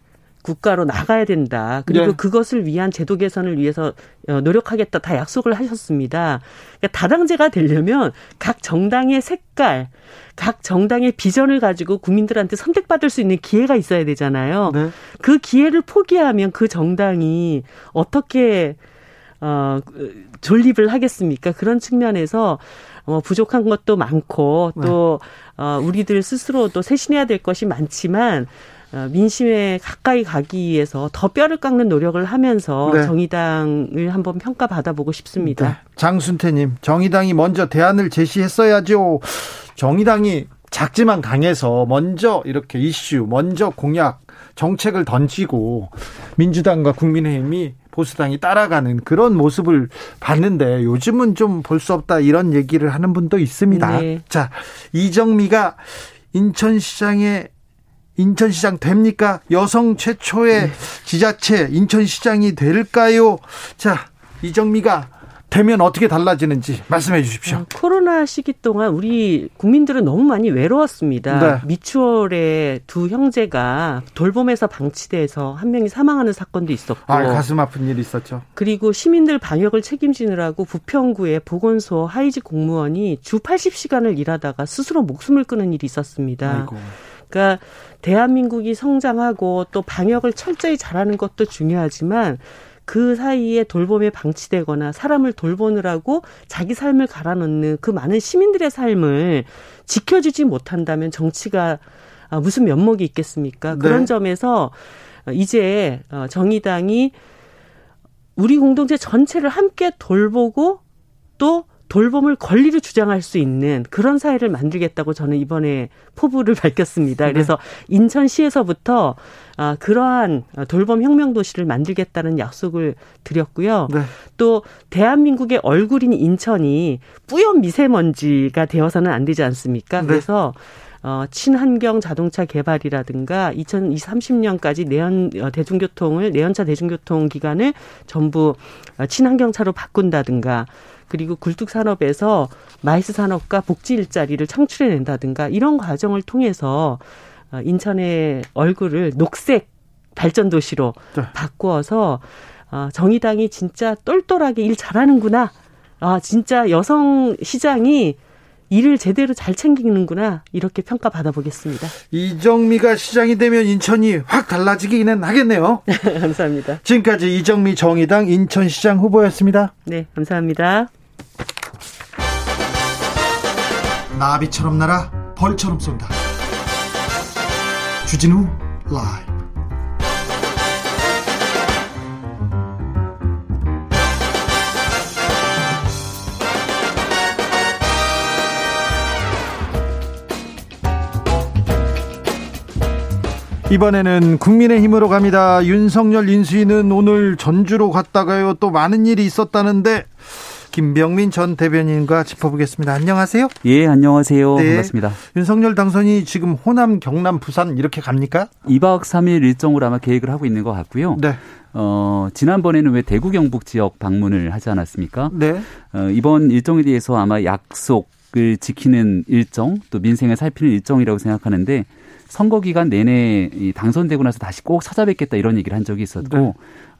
국가로 나가야 된다. 그리고 네. 그것을 위한 제도 개선을 위해서 어, 노력하겠다. 다 약속을 하셨습니다. 그러니까 다당제가 되려면 각 정당의 색깔, 각 정당의 비전을 가지고 국민들한테 선택받을 수 있는 기회가 있어야 되잖아요. 네. 그 기회를 포기하면 그 정당이 어떻게 어 존립을 하겠습니까? 그런 측면에서 어 부족한 것도 많고 또 네. 어 우리들 스스로도 쇄신해야 될 것이 많지만 어, 민심에 가까이 가기 위해서 더 뼈를 깎는 노력을 하면서 네. 정의당을 한번 평가받아 보고 싶습니다. 네. 장순태님, 정의당이 먼저 대안을 제시했어야죠. 정의당이 작지만 강해서 먼저 이렇게 이슈, 먼저 공약, 정책을 던지고 민주당과 국민의힘이 보수당이 따라가는 그런 모습을 봤는데 요즘은 좀 볼 수 없다 이런 얘기를 하는 분도 있습니다. 네. 자, 이정미가 인천시장에 인천시장 됩니까? 여성 최초의 네. 지자체 인천시장이 될까요? 자, 이정미가 되면 어떻게 달라지는지 말씀해 주십시오. 어, 코로나 시기 동안 우리 국민들은 너무 많이 외로웠습니다. 네. 미추홀의 두 형제가 돌봄에서 방치돼서 한 명이 사망하는 사건도 있었고. 아, 가슴 아픈 일이 있었죠. 그리고 시민들 방역을 책임지느라고 부평구의 보건소 하이직 공무원이 주 80시간을 일하다가 스스로 목숨을 끊은 일이 있었습니다. 아이고. 그러니까 대한민국이 성장하고 또 방역을 철저히 잘하는 것도 중요하지만 그 사이에 돌봄에 방치되거나 사람을 돌보느라고 자기 삶을 갈아넣는 그 많은 시민들의 삶을 지켜주지 못한다면 정치가 아, 무슨 면목이 있겠습니까? 네. 그런 점에서 이제 어, 정의당이 우리 공동체 전체를 함께 돌보고 또 돌봄을 권리로 주장할 수 있는 그런 사회를 만들겠다고 저는 이번에 포부를 밝혔습니다. 네. 그래서 네. 인천시에서부터 아, 그러한 돌봄 혁명 도시를 만들겠다는 약속을 드렸고요. 네. 또 대한민국의 얼굴인 인천이 뿌연 미세먼지가 되어서는 안 되지 않습니까? 네. 그래서 어, 친환경 자동차 개발이라든가 2030년까지 내연 어, 대중교통을 내연차 대중교통 기간을 전부 어, 친환경차로 바꾼다든가 그리고 굴뚝 산업에서 마이스 산업과 복지 일자리를 창출해낸다든가 이런 과정을 통해서 어, 인천의 얼굴을 녹색 발전 도시로 네. 바꾸어서 어, 정의당이 진짜 똘똘하게 일 잘하는구나. 아, 진짜 여성 시장이 일을 제대로 잘 챙기는구나 이렇게 평가 받아 보겠습니다. 이정미가 시장이 되면 인천이 확 달라지기는 하겠네요. 감사합니다. 지금까지 이정미 정의당 인천시장 후보였습니다. 네, 감사합니다. 나비처럼 날아 벌처럼 쏜다. 주진우 라이브 이번에는 국민의 힘으로 갑니다. 윤석열 인수위는 오늘 전주로 갔다가요. 또 많은 일이 있었다는데 김병민 전 대변인과 짚어보겠습니다. 안녕하세요. 예, 안녕하세요. 네. 반갑습니다. 윤석열 당선이 지금 호남, 경남, 부산 이렇게 갑니까? 2박 3일 일정으로 아마 계획을 하고 있는 것 같고요. 네. 어, 지난번에는 왜 대구 경북 지역 방문을 하지 않았습니까? 네. 어, 이번 일정에 대해서 아마 약속 을 지키는 일정, 또 민생을 살피는 일정이라고 생각하는데 선거 기간 내내 당선되고 나서 다시 꼭 찾아뵙겠다 이런 얘기를 한 적이 있었고 네.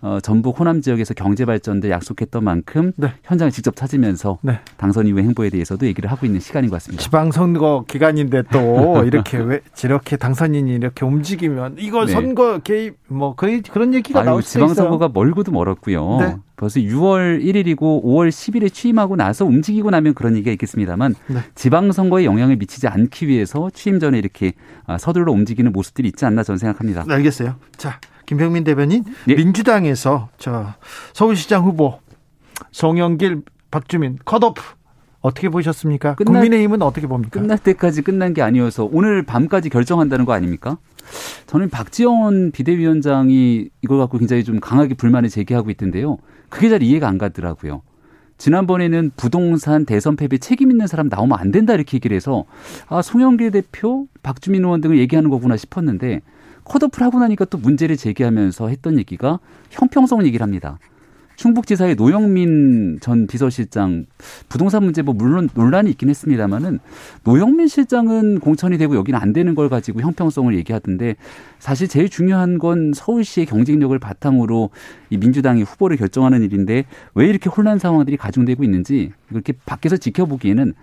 어, 전북 호남 지역에서 경제 발전대 약속했던 만큼 네. 현장을 직접 찾으면서 네. 당선 이후의 행보에 대해서도 얘기를 하고 있는 시간인 것 같습니다. 지방 선거 기간인데 또 이렇게 왜 이렇게 당선인이 이렇게 움직이면 이거 네. 선거 개입 뭐 거의 그런 얘기가 아유, 나올 수 있어요. 지방 선거가 멀고도 멀었고요. 네. 벌써 6월 1일이고 5월 10일에 취임하고 나서 움직이고 나면 그런 얘기가 있겠습니다만 네. 지방선거에 영향을 미치지 않기 위해서 취임 전에 이렇게 아, 서둘러 움직이는 모습들이 있지 않나 저는 생각합니다. 알겠어요. 자, 김병민 대변인 네. 민주당에서 저 서울시장 후보 송영길 박주민 컷오프 어떻게 보셨습니까? 끝날, 국민의힘은 어떻게 봅니까? 끝날 때까지 끝난 게 아니어서 오늘 밤까지 결정한다는 거 아닙니까? 저는 박지원 비대위원장이 이걸 갖고 굉장히 좀 강하게 불만을 제기하고 있던데요. 그게 잘 이해가 안 가더라고요. 지난번에는 부동산 대선 패배 책임 있는 사람 나오면 안 된다 이렇게 얘기를 해서 아 송영길 대표, 박주민 의원 등을 얘기하는 거구나 싶었는데 컷오프를 하고 나니까 또 문제를 제기하면서 했던 얘기가 형평성 얘기를 합니다. 충북지사의 노영민 전 비서실장 부동산 문제 뭐 물론 논란이 있긴 했습니다만은 노영민 실장은 공천이 되고 여기는 안 되는 걸 가지고 형평성을 얘기하던데 사실 제일 중요한 건 서울시의 경쟁력을 바탕으로 이 민주당이 후보를 결정하는 일인데 왜 이렇게 혼란 상황들이 가중되고 있는지 이렇게 밖에서 지켜보기에는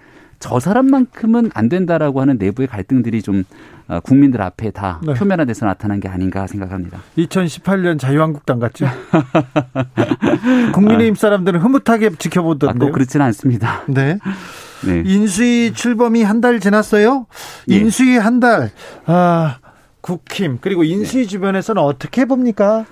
저 사람만큼은 안 된다라고 하는 내부의 갈등들이 좀 어, 국민들 앞에 다 네. 표면화돼서 나타난 게 아닌가 생각합니다. 2018년 자유한국당 같죠? 국민의힘 사람들은 흐뭇하게 지켜보던데요. 아, 그렇지는 않습니다. 네. 네. 인수위 출범이 한 달 지났어요. 예. 인수위 한 달. 아, 국힘 그리고 인수위 네. 주변에서는 어떻게 봅니까?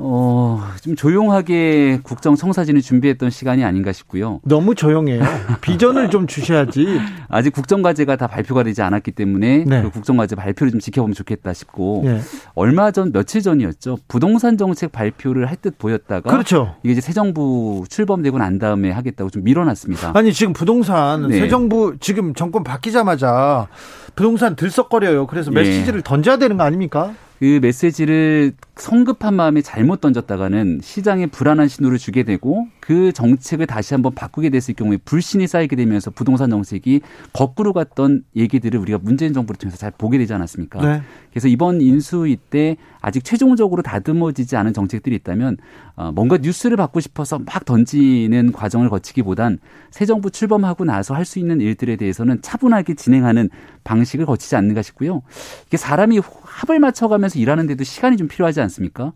어, 좀 조용하게 국정 청사진을 준비했던 시간이 아닌가 싶고요. 너무 조용해요. 비전을 좀 주셔야지. 아직 국정과제가 다 발표가 되지 않았기 때문에 네. 그 국정과제 발표를 좀 지켜보면 좋겠다 싶고 네. 얼마 전 며칠 전이었죠. 부동산 정책 발표를 할 듯 보였다가 그렇죠. 이게 이제 새 정부 출범되고 난 다음에 하겠다고 좀 밀어놨습니다. 아니 지금 부동산 네. 새 정부 지금 정권 바뀌자마자 부동산 들썩거려요. 그래서 예. 메시지를 던져야 되는 거 아닙니까? 그 메시지를 성급한 마음에 잘못 던졌다가는 시장에 불안한 신호를 주게 되고 그 정책을 다시 한번 바꾸게 됐을 경우에 불신이 쌓이게 되면서 부동산 정책이 거꾸로 갔던 얘기들을 우리가 문재인 정부를 통해서 잘 보게 되지 않았습니까? 네. 그래서 이번 인수위 때 아직 최종적으로 다듬어지지 않은 정책들이 있다면 어, 뭔가 뉴스를 받고 싶어서 막 던지는 과정을 거치기보단 새 정부 출범하고 나서 할 수 있는 일들에 대해서는 차분하게 진행하는 방식을 거치지 않는가 싶고요. 이게 사람이 합을 맞춰가면서 일하는데도 시간이 좀 필요하지 않습니까?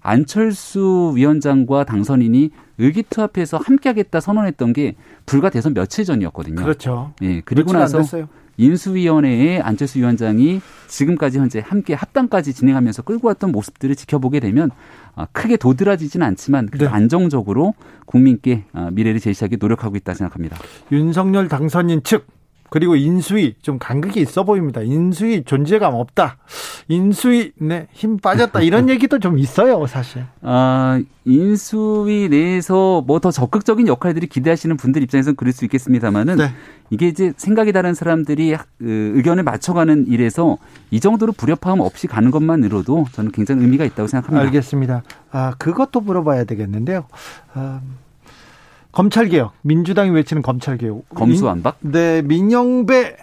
안철수 위원장과 당선인이 의기투합해서 함께하겠다 선언했던 게 불과 대선 며칠 전이었거든요. 그렇죠. 예, 그리고 나서 인수위원회에 안철수 위원장이 지금까지 현재 함께 합당까지 진행하면서 끌고 왔던 모습들을 지켜보게 되면 아, 크게 도드라지지는 않지만 네. 안정적으로 국민께 아, 미래를 제시하기 노력하고 있다 생각합니다. 윤석열 당선인 측 그리고 인수위 좀 간극이 있어 보입니다. 인수위 존재감 없다. 인수위 네힘 빠졌다 이런 얘기도 좀 있어요, 사실. 아 인수위 내에서 뭐 더 적극적인 역할들이 기대하시는 분들 입장에서는 그럴 수 있겠습니다만은 네. 이게 이제 생각이 다른 사람들이 그 의견을 맞춰가는 일에서 이 정도로 불협화음 없이 가는 것만으로도 저는 굉장히 의미가 있다고 생각합니다. 알겠습니다. 아 그것도 물어봐야 되겠는데요. 아, 검찰개혁, 민주당이 외치는 검찰개혁. 검수완박? 네, 민영배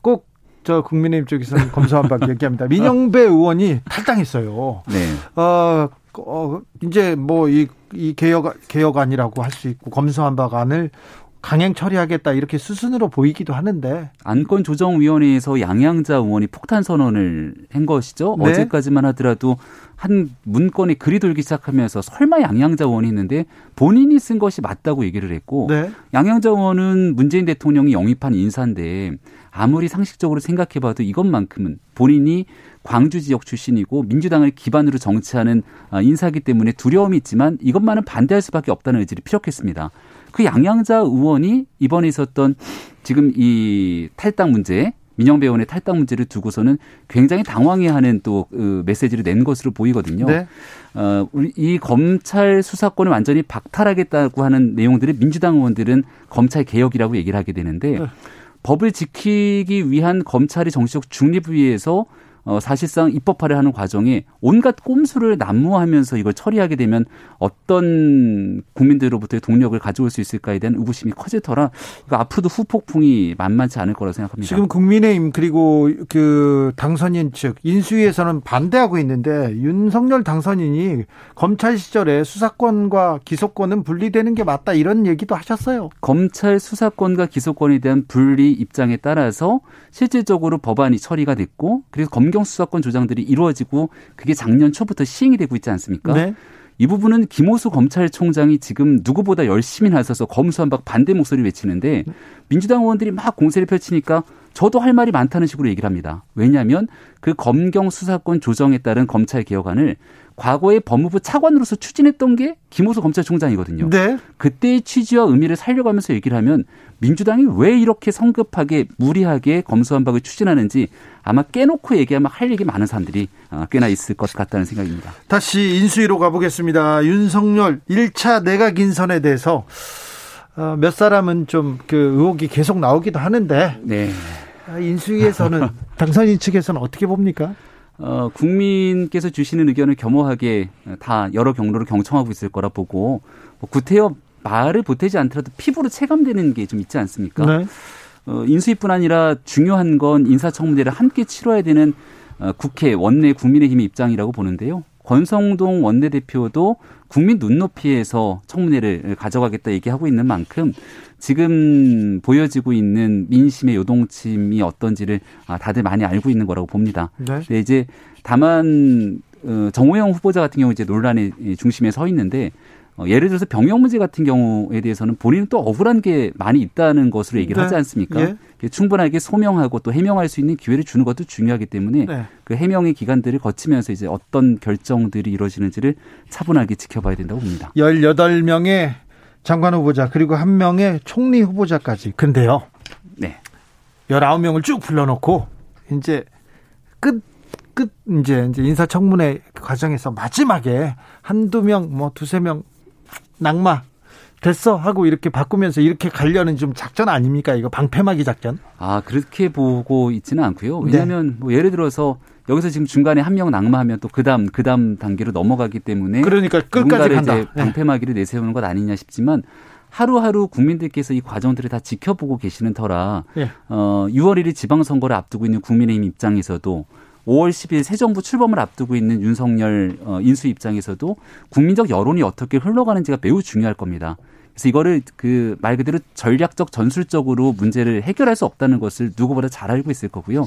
꼭 저 국민의힘 쪽에서는 검수완박 얘기합니다. 민영배 의원이 탈당했어요. 네. 어, 어 이제 뭐 이 이 개혁 개혁안이라고 할 수 있고 검수완박안을 강행 처리하겠다 이렇게 수순으로 보이기도 하는데 안건 조정위원회에서 양양자 의원이 폭탄 선언을 한 것이죠. 네. 어제까지만 하더라도 한 문건에 글이 돌기 시작하면서 설마 양양자 의원이 했는데 본인이 쓴 것이 맞다고 얘기를 했고 네. 양양자 의원은 문재인 대통령이 영입한 인사인데 아무리 상식적으로 생각해봐도 이것만큼은 본인이 광주 지역 출신이고 민주당을 기반으로 정치하는 아, 인사기 때문에 두려움이 있지만 이것만은 반대할 수밖에 없다는 의지를 피력했습니다. 그 양양자 의원이 이번에 있었던 지금 이 탈당 문제 민영배 의원의 탈당 문제를 두고서는 굉장히 당황해하는 또그 메시지를 낸 것으로 보이거든요. 네. 어, 우리 이 검찰 수사권을 완전히 박탈하겠다고 하는 내용들을 민주당 의원들은 검찰 개혁이라고 얘기를 하게 되는데 네. 법을 지키기 위한 검찰의 정치적 중립을 위해서 어, 사실상 입법화를 하는 과정에 온갖 꼼수를 난무하면서 이걸 처리하게 되면 어떤 국민들로부터의 동력을 가져올 수 있을까에 대한 의구심이 커질 터라 이거 앞으로도 후폭풍이 만만치 않을 거라고 생각합니다. 지금 국민의힘 그리고 그 당선인 측 인수위에서는 반대하고 있는데 윤석열 당선인이 검찰 시절에 수사권과 기소권은 분리되는 게 맞다 이런 얘기도 하셨어요. 검찰 수사권과 기소권에 대한 분리 입장에 따라서 실질적으로 법안이 처리가 됐고 그래서 검경 수사권 조장들이 이루어지고 그게 작년 초부터 시행이 되고 있지 않습니까? 네. 이 부분은 김호수 검찰총장이 지금 누구보다 열심히 나서서 검수한박 반대 목소리 외치는데 민주당 의원들이 막 공세를 펼치니까 저도 할 말이 많다는 식으로 얘기를 합니다. 왜냐하면 그 검경 수사권 조정에 따른 검찰 개혁안을 과거에 법무부 차관으로서 추진했던 게 김호수 검찰총장이거든요. 네. 그때의 취지와 의미를 살려가면서 얘기를 하면 민주당이 왜 이렇게 성급하게 무리하게 검수한박을 추진하는지 아마 깨놓고 얘기하면 할 얘기 많은 사람들이 어, 꽤나 있을 것 같다는 생각입니다. 다시 인수위로 가보겠습니다. 윤석열 1차 내각 인선에 대해서 어, 몇 사람은 좀 그 의혹이 계속 나오기도 하는데 네. 아, 인수위에서는 당선인 측에서는 어떻게 봅니까? 어, 국민께서 주시는 의견을 겸허하게 다 여러 경로로 경청하고 있을 거라 보고 뭐 구태여 말을 보태지 않더라도 피부로 체감되는 게 좀 있지 않습니까? 네. 어, 인수위뿐 아니라 중요한 건 인사청문회를 함께 치러야 되는 어, 국회 원내 국민의힘의 입장이라고 보는데요. 권성동 원내대표도 국민 눈높이에서 청문회를 가져가겠다 얘기하고 있는 만큼 지금 보여지고 있는 민심의 요동침이 어떤지를 아, 다들 많이 알고 있는 거라고 봅니다. 네. 네 이제 다만 어, 정호영 후보자 같은 경우 이제 논란의 중심에 서 있는데 어, 예를 들어서 병역 문제 같은 경우에 대해서는 본인은 또 억울한 게 많이 있다는 것으로 얘기를 네. 하지 않습니까? 예. 충분하게 소명하고 또 해명할 수 있는 기회를 주는 것도 중요하기 때문에 네. 그 해명의 기간들을 거치면서 이제 어떤 결정들이 이루어지는지를 차분하게 지켜봐야 된다고 봅니다. 18명의 장관 후보자 그리고 한 명의 총리 후보자까지. 근데요. 네. 19명을 쭉 불러놓고 이제 끝, 끝, 이제, 이제 인사청문회 과정에서 마지막에 한두 명, 뭐 두세 명 낙마 됐어 하고 이렇게 바꾸면서 이렇게 가려는 좀 작전 아닙니까? 이거 방패막이 작전? 아 그렇게 보고 있지는 않고요. 왜냐하면 네. 뭐 예를 들어서 여기서 지금 중간에 한 명 낙마하면 또 그다음 그다음 단계로 넘어가기 때문에 그러니까 끝까지 간다. 이제 네. 방패막이를 내세우는 것 아니냐 싶지만 하루하루 국민들께서 이 과정들을 다 지켜보고 계시는 터라 네. 어 6월 1일 지방선거를 앞두고 있는 국민의힘 입장에서도 5월 10일 새 정부 출범을 앞두고 있는 윤석열 어, 인수 입장에서도 국민적 여론이 어떻게 흘러가는지가 매우 중요할 겁니다. 그래서 이거를 그 말 그대로 전략적 전술적으로 문제를 해결할 수 없다는 것을 누구보다 잘 알고 있을 거고요.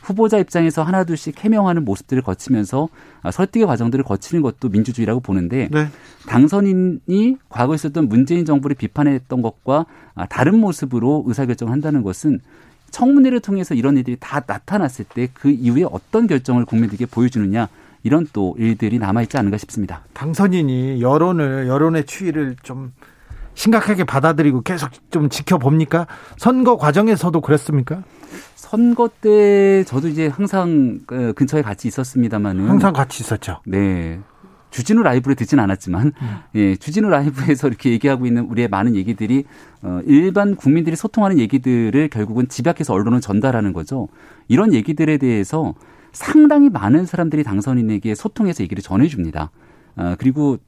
후보자 입장에서 하나둘씩 해명하는 모습들을 거치면서 아, 설득의 과정들을 거치는 것도 민주주의라고 보는데 네. 당선인이 과거에 있었던 문재인 정부를 비판했던 것과 아, 다른 모습으로 의사결정을 한다는 것은 청문회를 통해서 이런 일들이 다 나타났을 때 그 이후에 어떤 결정을 국민들에게 보여주느냐 이런 또 일들이 남아있지 않은가 싶습니다. 당선인이 여론을 여론의 추이를 좀 심각하게 받아들이고 계속 좀 지켜봅니까? 선거 과정에서도 그랬습니까? 선거 때 저도 이제 항상 그 근처에 같이 있었습니다만은 항상 같이 있었죠. 네. 주진우 라이브를 듣진 않았지만 음. 예, 주진우 라이브에서 이렇게 얘기하고 있는 우리의 많은 얘기들이 어, 일반 국민들이 소통하는 얘기들을 결국은 집약해서 언론은 전달하는 거죠. 이런 얘기들에 대해서 상당히 많은 사람들이 당선인에게 소통해서 얘기를 전해줍니다. 어, 그리고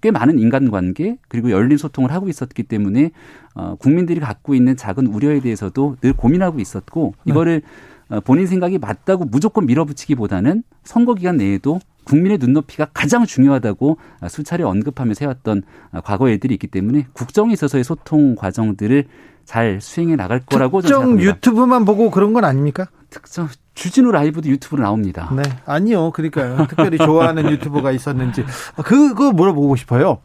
꽤 많은 인간관계 그리고 열린 소통을 하고 있었기 때문에 어, 국민들이 갖고 있는 작은 우려에 대해서도 늘 고민하고 있었고 네. 이거를 네. 본인 생각이 맞다고 무조건 밀어붙이기보다는 선거 기간 내에도 국민의 눈높이가 가장 중요하다고 수차례 언급하면서 해왔던 과거 일들이 있기 때문에 국정에 있어서의 소통 과정들을 잘 수행해 나갈 거라고 특정 유튜브만 보고 그런 건 아닙니까? 특정 주진우 라이브도 유튜브로 나옵니다. 네, 아니요. 그러니까요. 특별히 좋아하는 유튜버가 있었는지 그거 물어보고 싶어요.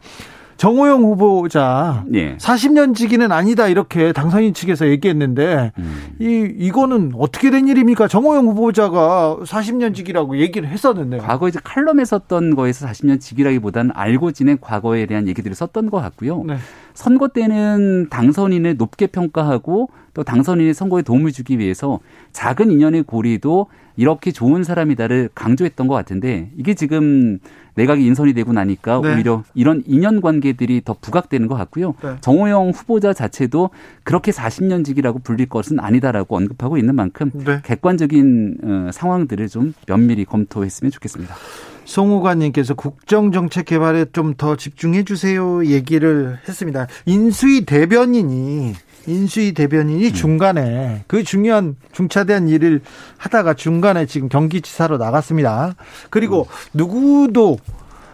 정호영 후보자 예. 40년 지기는 아니다 이렇게 당선인 측에서 얘기했는데 음. 이 이거는 어떻게 된 일입니까? 정호영 후보자가 40년 지기라고 얘기를 했었는데 과거 이제 칼럼에 썼던 거에서 40년 지기라기보다는 알고 지낸 과거에 대한 얘기들을 썼던 것 같고요. 네. 선거 때는 당선인을 높게 평가하고 또 당선인의 선거에 도움을 주기 위해서 작은 인연의 고리도 이렇게 좋은 사람이다를 강조했던 것 같은데 이게 지금 내각이 인선이 되고 나니까 네. 오히려 이런 인연 관계들이 더 부각되는 것 같고요. 네. 정호영 후보자 자체도 그렇게 40년직이라고 불릴 것은 아니다라고 언급하고 있는 만큼 네. 객관적인 어, 상황들을 좀 면밀히 검토했으면 좋겠습니다. 송호관님께서 국정정책 개발에 좀 더 집중해 주세요 얘기를 했습니다. 인수위 대변인이 인수위 대변인이 음. 중간에 그 중요한 중차대한 일을 하다가 중간에 지금 경기지사로 나갔습니다. 그리고 음. 누구도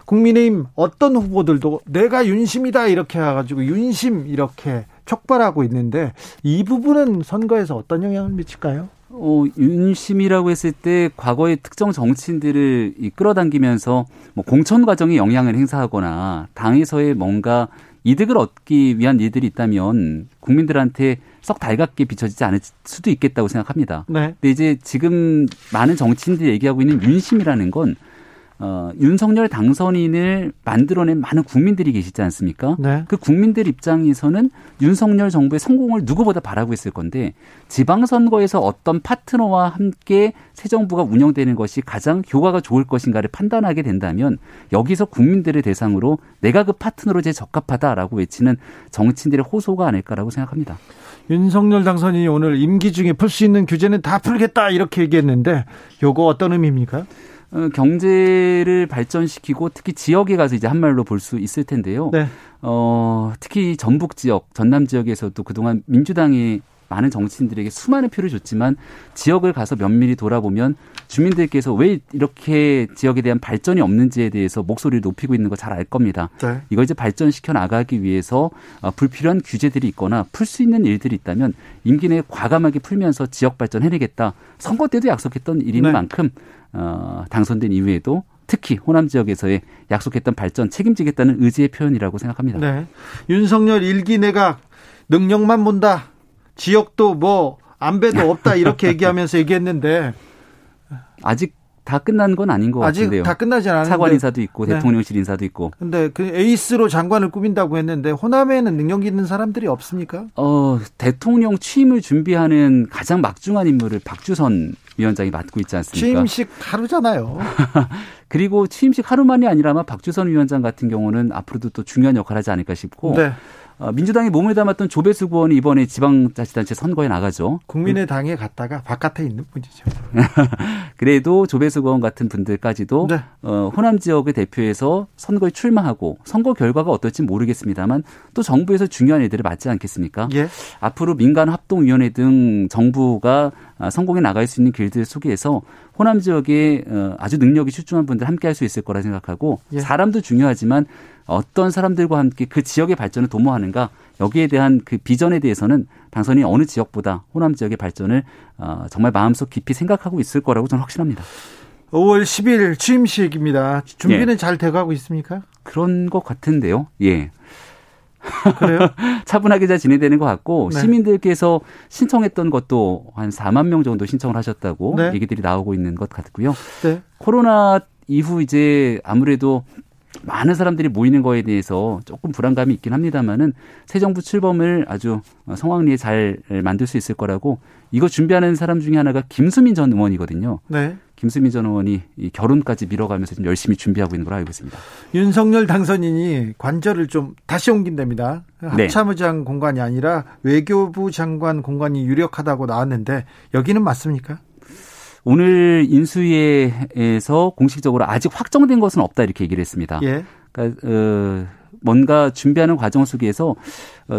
국민의힘 어떤 후보들도 내가 윤심이다 이렇게 해가지고 윤심 이렇게 촉발하고 있는데 이 부분은 선거에서 어떤 영향을 미칠까요? 어, 윤심이라고 했을 때 과거의 특정 정치인들을 끌어당기면서 뭐 공천 과정에 영향을 행사하거나 당에서의 뭔가 이득을 얻기 위한 일들이 있다면 국민들한테 썩 달갑게 비춰지지 않을 수도 있겠다고 생각합니다. 네. 근데 이제 지금 많은 정치인들이 얘기하고 있는 윤심이라는 건 어, 윤석열 당선인을 만들어낸 많은 국민들이 계시지 않습니까? 네. 그 국민들 입장에서는 윤석열 정부의 성공을 누구보다 바라고 있을 건데 지방선거에서 어떤 파트너와 함께 새 정부가 운영되는 것이 가장 효과가 좋을 것인가를 판단하게 된다면 여기서 국민들을 대상으로 내가 그 파트너로 제일 적합하다라고 외치는 정치인들의 호소가 아닐까라고 생각합니다. 윤석열 당선인이 오늘 임기 중에 풀 수 있는 규제는 다 풀겠다 이렇게 얘기했는데 요거 어떤 의미입니까? 어, 경제를 발전시키고 특히 지역에 가서 이제 한 말로 볼 수 있을 텐데요. 네. 어, 특히 전북 지역, 전남 지역에서도 그동안 민주당이 많은 정치인들에게 수많은 표를 줬지만 지역을 가서 면밀히 돌아보면 주민들께서 왜 이렇게 지역에 대한 발전이 없는지에 대해서 목소리를 높이고 있는 거 잘 알 겁니다. 네. 이걸 이제 발전시켜 나가기 위해서 어, 불필요한 규제들이 있거나 풀 수 있는 일들이 있다면 임기 내에 과감하게 풀면서 지역 발전 해내겠다. 선거 때도 약속했던 일인 네. 만큼 어, 당선된 이후에도 특히 호남 지역에서의 약속했던 발전 책임지겠다는 의지의 표현이라고 생각합니다. 네. 윤석열 일기 내각 능력만 본다. 지역도 뭐 안배도 없다 이렇게 얘기하면서 얘기했는데 아직 다 끝난 건 아닌 것 아직 같은데요. 다 끝나지 않았는데 차관 인사도 있고 네. 대통령실 인사도 있고. 근데 그 에이스로 장관을 꾸민다고 했는데 호남에는 능력 있는 사람들이 없습니까? 어 대통령 취임을 준비하는 가장 막중한 인물을 박주선 위원장이 맡고 있지 않습니까? 취임식 하루잖아요. 그리고 취임식 하루만이 아니라 아 박주선 위원장 같은 경우는 앞으로도 또 중요한 역할을 하지 않을까 싶고 네. 어, 민주당이 몸을 담았던 조배수 의원이 이번에 지방자치단체 선거에 나가죠. 국민의당에 갔다가 바깥에 있는 분이죠. 그래도 조배수 의원 같은 분들까지도 네. 어, 호남 지역을 대표해서 선거에 출마하고 선거 결과가 어떨지 모르겠습니다만 또 정부에서 중요한 일들을 맡지 않겠습니까? 예. 앞으로 민간 합동위원회 등 정부가 아, 성공에 나갈 수 있는 길들 속에서 호남 지역에 어, 아주 능력이 출중한 분들 함께 할 수 있을 거라 생각하고 예. 사람도 중요하지만 어떤 사람들과 함께 그 지역의 발전을 도모하는가 여기에 대한 그 비전에 대해서는 당선이 어느 지역보다 호남 지역의 발전을 어, 정말 마음속 깊이 생각하고 있을 거라고 저는 확신합니다. 5월 10일 취임식입니다. 준비는 예. 잘 돼가고 있습니까? 그런 것 같은데요. 예. 그래요? 차분하게 잘 진행되는 것 같고 네. 시민들께서 신청했던 것도 한 4만 명 정도 신청을 하셨다고 네. 얘기들이 나오고 있는 것 같고요. 네. 코로나 이후 이제 아무래도 많은 사람들이 모이는 거에 대해서 조금 불안감이 있긴 합니다만은 새 정부 출범을 아주 성황리에 잘 만들 수 있을 거라고 이거 준비하는 사람 중에 하나가 김수민 전 의원이거든요. 네. 김수민 전 의원이 이 결혼까지 밀어가면서 지금 열심히 준비하고 있는 걸로 알고 있습니다. 윤석열 당선인이 관절을 좀 다시 옮긴답니다. 네. 합참의장 네. 공간이 아니라 외교부 장관 공간이 유력하다고 나왔는데 여기는 맞습니까? 오늘 인수위에서 공식적으로 아직 확정된 것은 없다 이렇게 얘기를 했습니다. 예. 그러니까 어, 뭔가 준비하는 과정 속에서 어,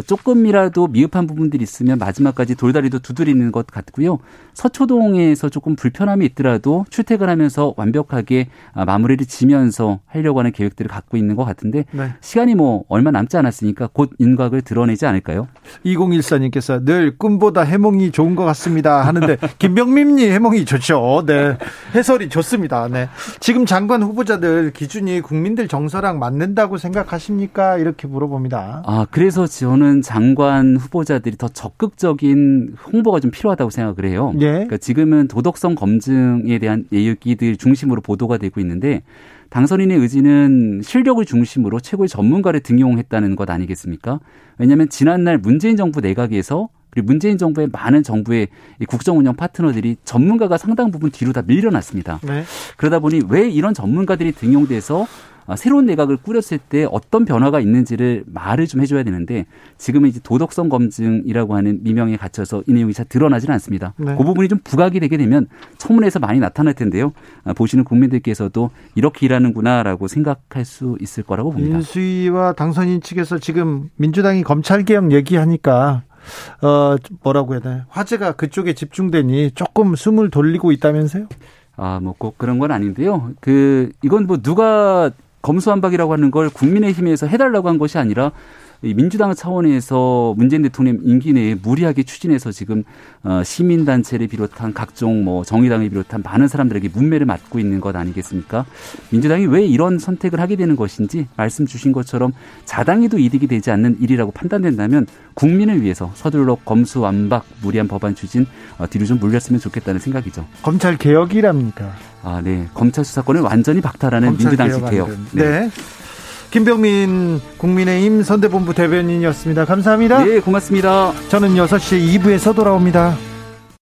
조금이라도 미흡한 부분들이 있으면 마지막까지 돌다리도 두드리는 것 같고요. 서초동에서 조금 불편함이 있더라도 출퇴근 하면서 완벽하게 아, 마무리를 지면서 하려고 하는 계획들을 갖고 있는 것 같은데 네. 시간이 뭐 얼마 남지 않았으니까 곧 윤곽을 드러내지 않을까요? 2014님께서 늘 꿈보다 해몽이 좋은 것 같습니다 하는데 김병민님 해몽이 좋죠. 네 해설이 좋습니다. 네 지금 장관 후보자들 기준이 국민들 정서랑 맞는다고 생각하십니까? 이렇게 물어봅니다. 아 그래서 지원 저는 장관 후보자들이 더 적극적인 홍보가 좀 필요하다고 생각을 해요. 예. 그러니까 지금은 도덕성 검증에 대한 얘기들 중심으로 보도가 되고 있는데 당선인의 의지는 실력을 중심으로 최고의 전문가를 등용했다는 것 아니겠습니까? 왜냐하면 지난날 문재인 정부 내각에서 그리고 문재인 정부의 많은 정부의 국정 운영 파트너들이 전문가가 상당 부분 뒤로 다 밀려났습니다. 네. 그러다 보니 왜 이런 전문가들이 등용돼서 어, 새로운 내각을 꾸렸을 때 어떤 변화가 있는지를 말을 좀 해줘야 되는데 지금은 이제 도덕성 검증이라고 하는 미명에 갇혀서 이 내용이 잘 드러나지는 않습니다. 네. 그 부분이 좀 부각이 되게 되면 청문회에서 많이 나타날 텐데요. 아, 보시는 국민들께서도 이렇게 일하는구나라고 생각할 수 있을 거라고 봅니다. 인수위와 당선인 측에서 지금 민주당이 검찰개혁 얘기하니까 어 뭐라고 해야 되나 화제가 그쪽에 집중되니 조금 숨을 돌리고 있다면서요? 아, 뭐 꼭 그런 건 아닌데요. 그 이건 뭐 누가 검수한박이라고 하는 걸 국민의힘에서 해달라고 한 것이 아니라 민주당 차원에서 문재인 대통령 임기 내에 무리하게 추진해서 지금 어, 시민단체를 비롯한 각종 뭐 정의당을 비롯한 많은 사람들에게 문매를 맞고 있는 것 아니겠습니까? 민주당이 왜 이런 선택을 하게 되는 것인지 말씀 주신 것처럼 자당에도 이득이 되지 않는 일이라고 판단된다면 국민을 위해서 서둘러 검수 완박 무리한 법안 추진 어, 뒤로 좀 물렸으면 좋겠다는 생각이죠. 검찰 개혁이랍니까? 아, 네. 검찰 수사권을 완전히 박탈하는 민주당식 개혁. 네. 네. 김병민 국민의힘 선대본부 대변인이었습니다. 감사합니다. 네, 고맙습니다. 저는 6시 2부에서 돌아옵니다.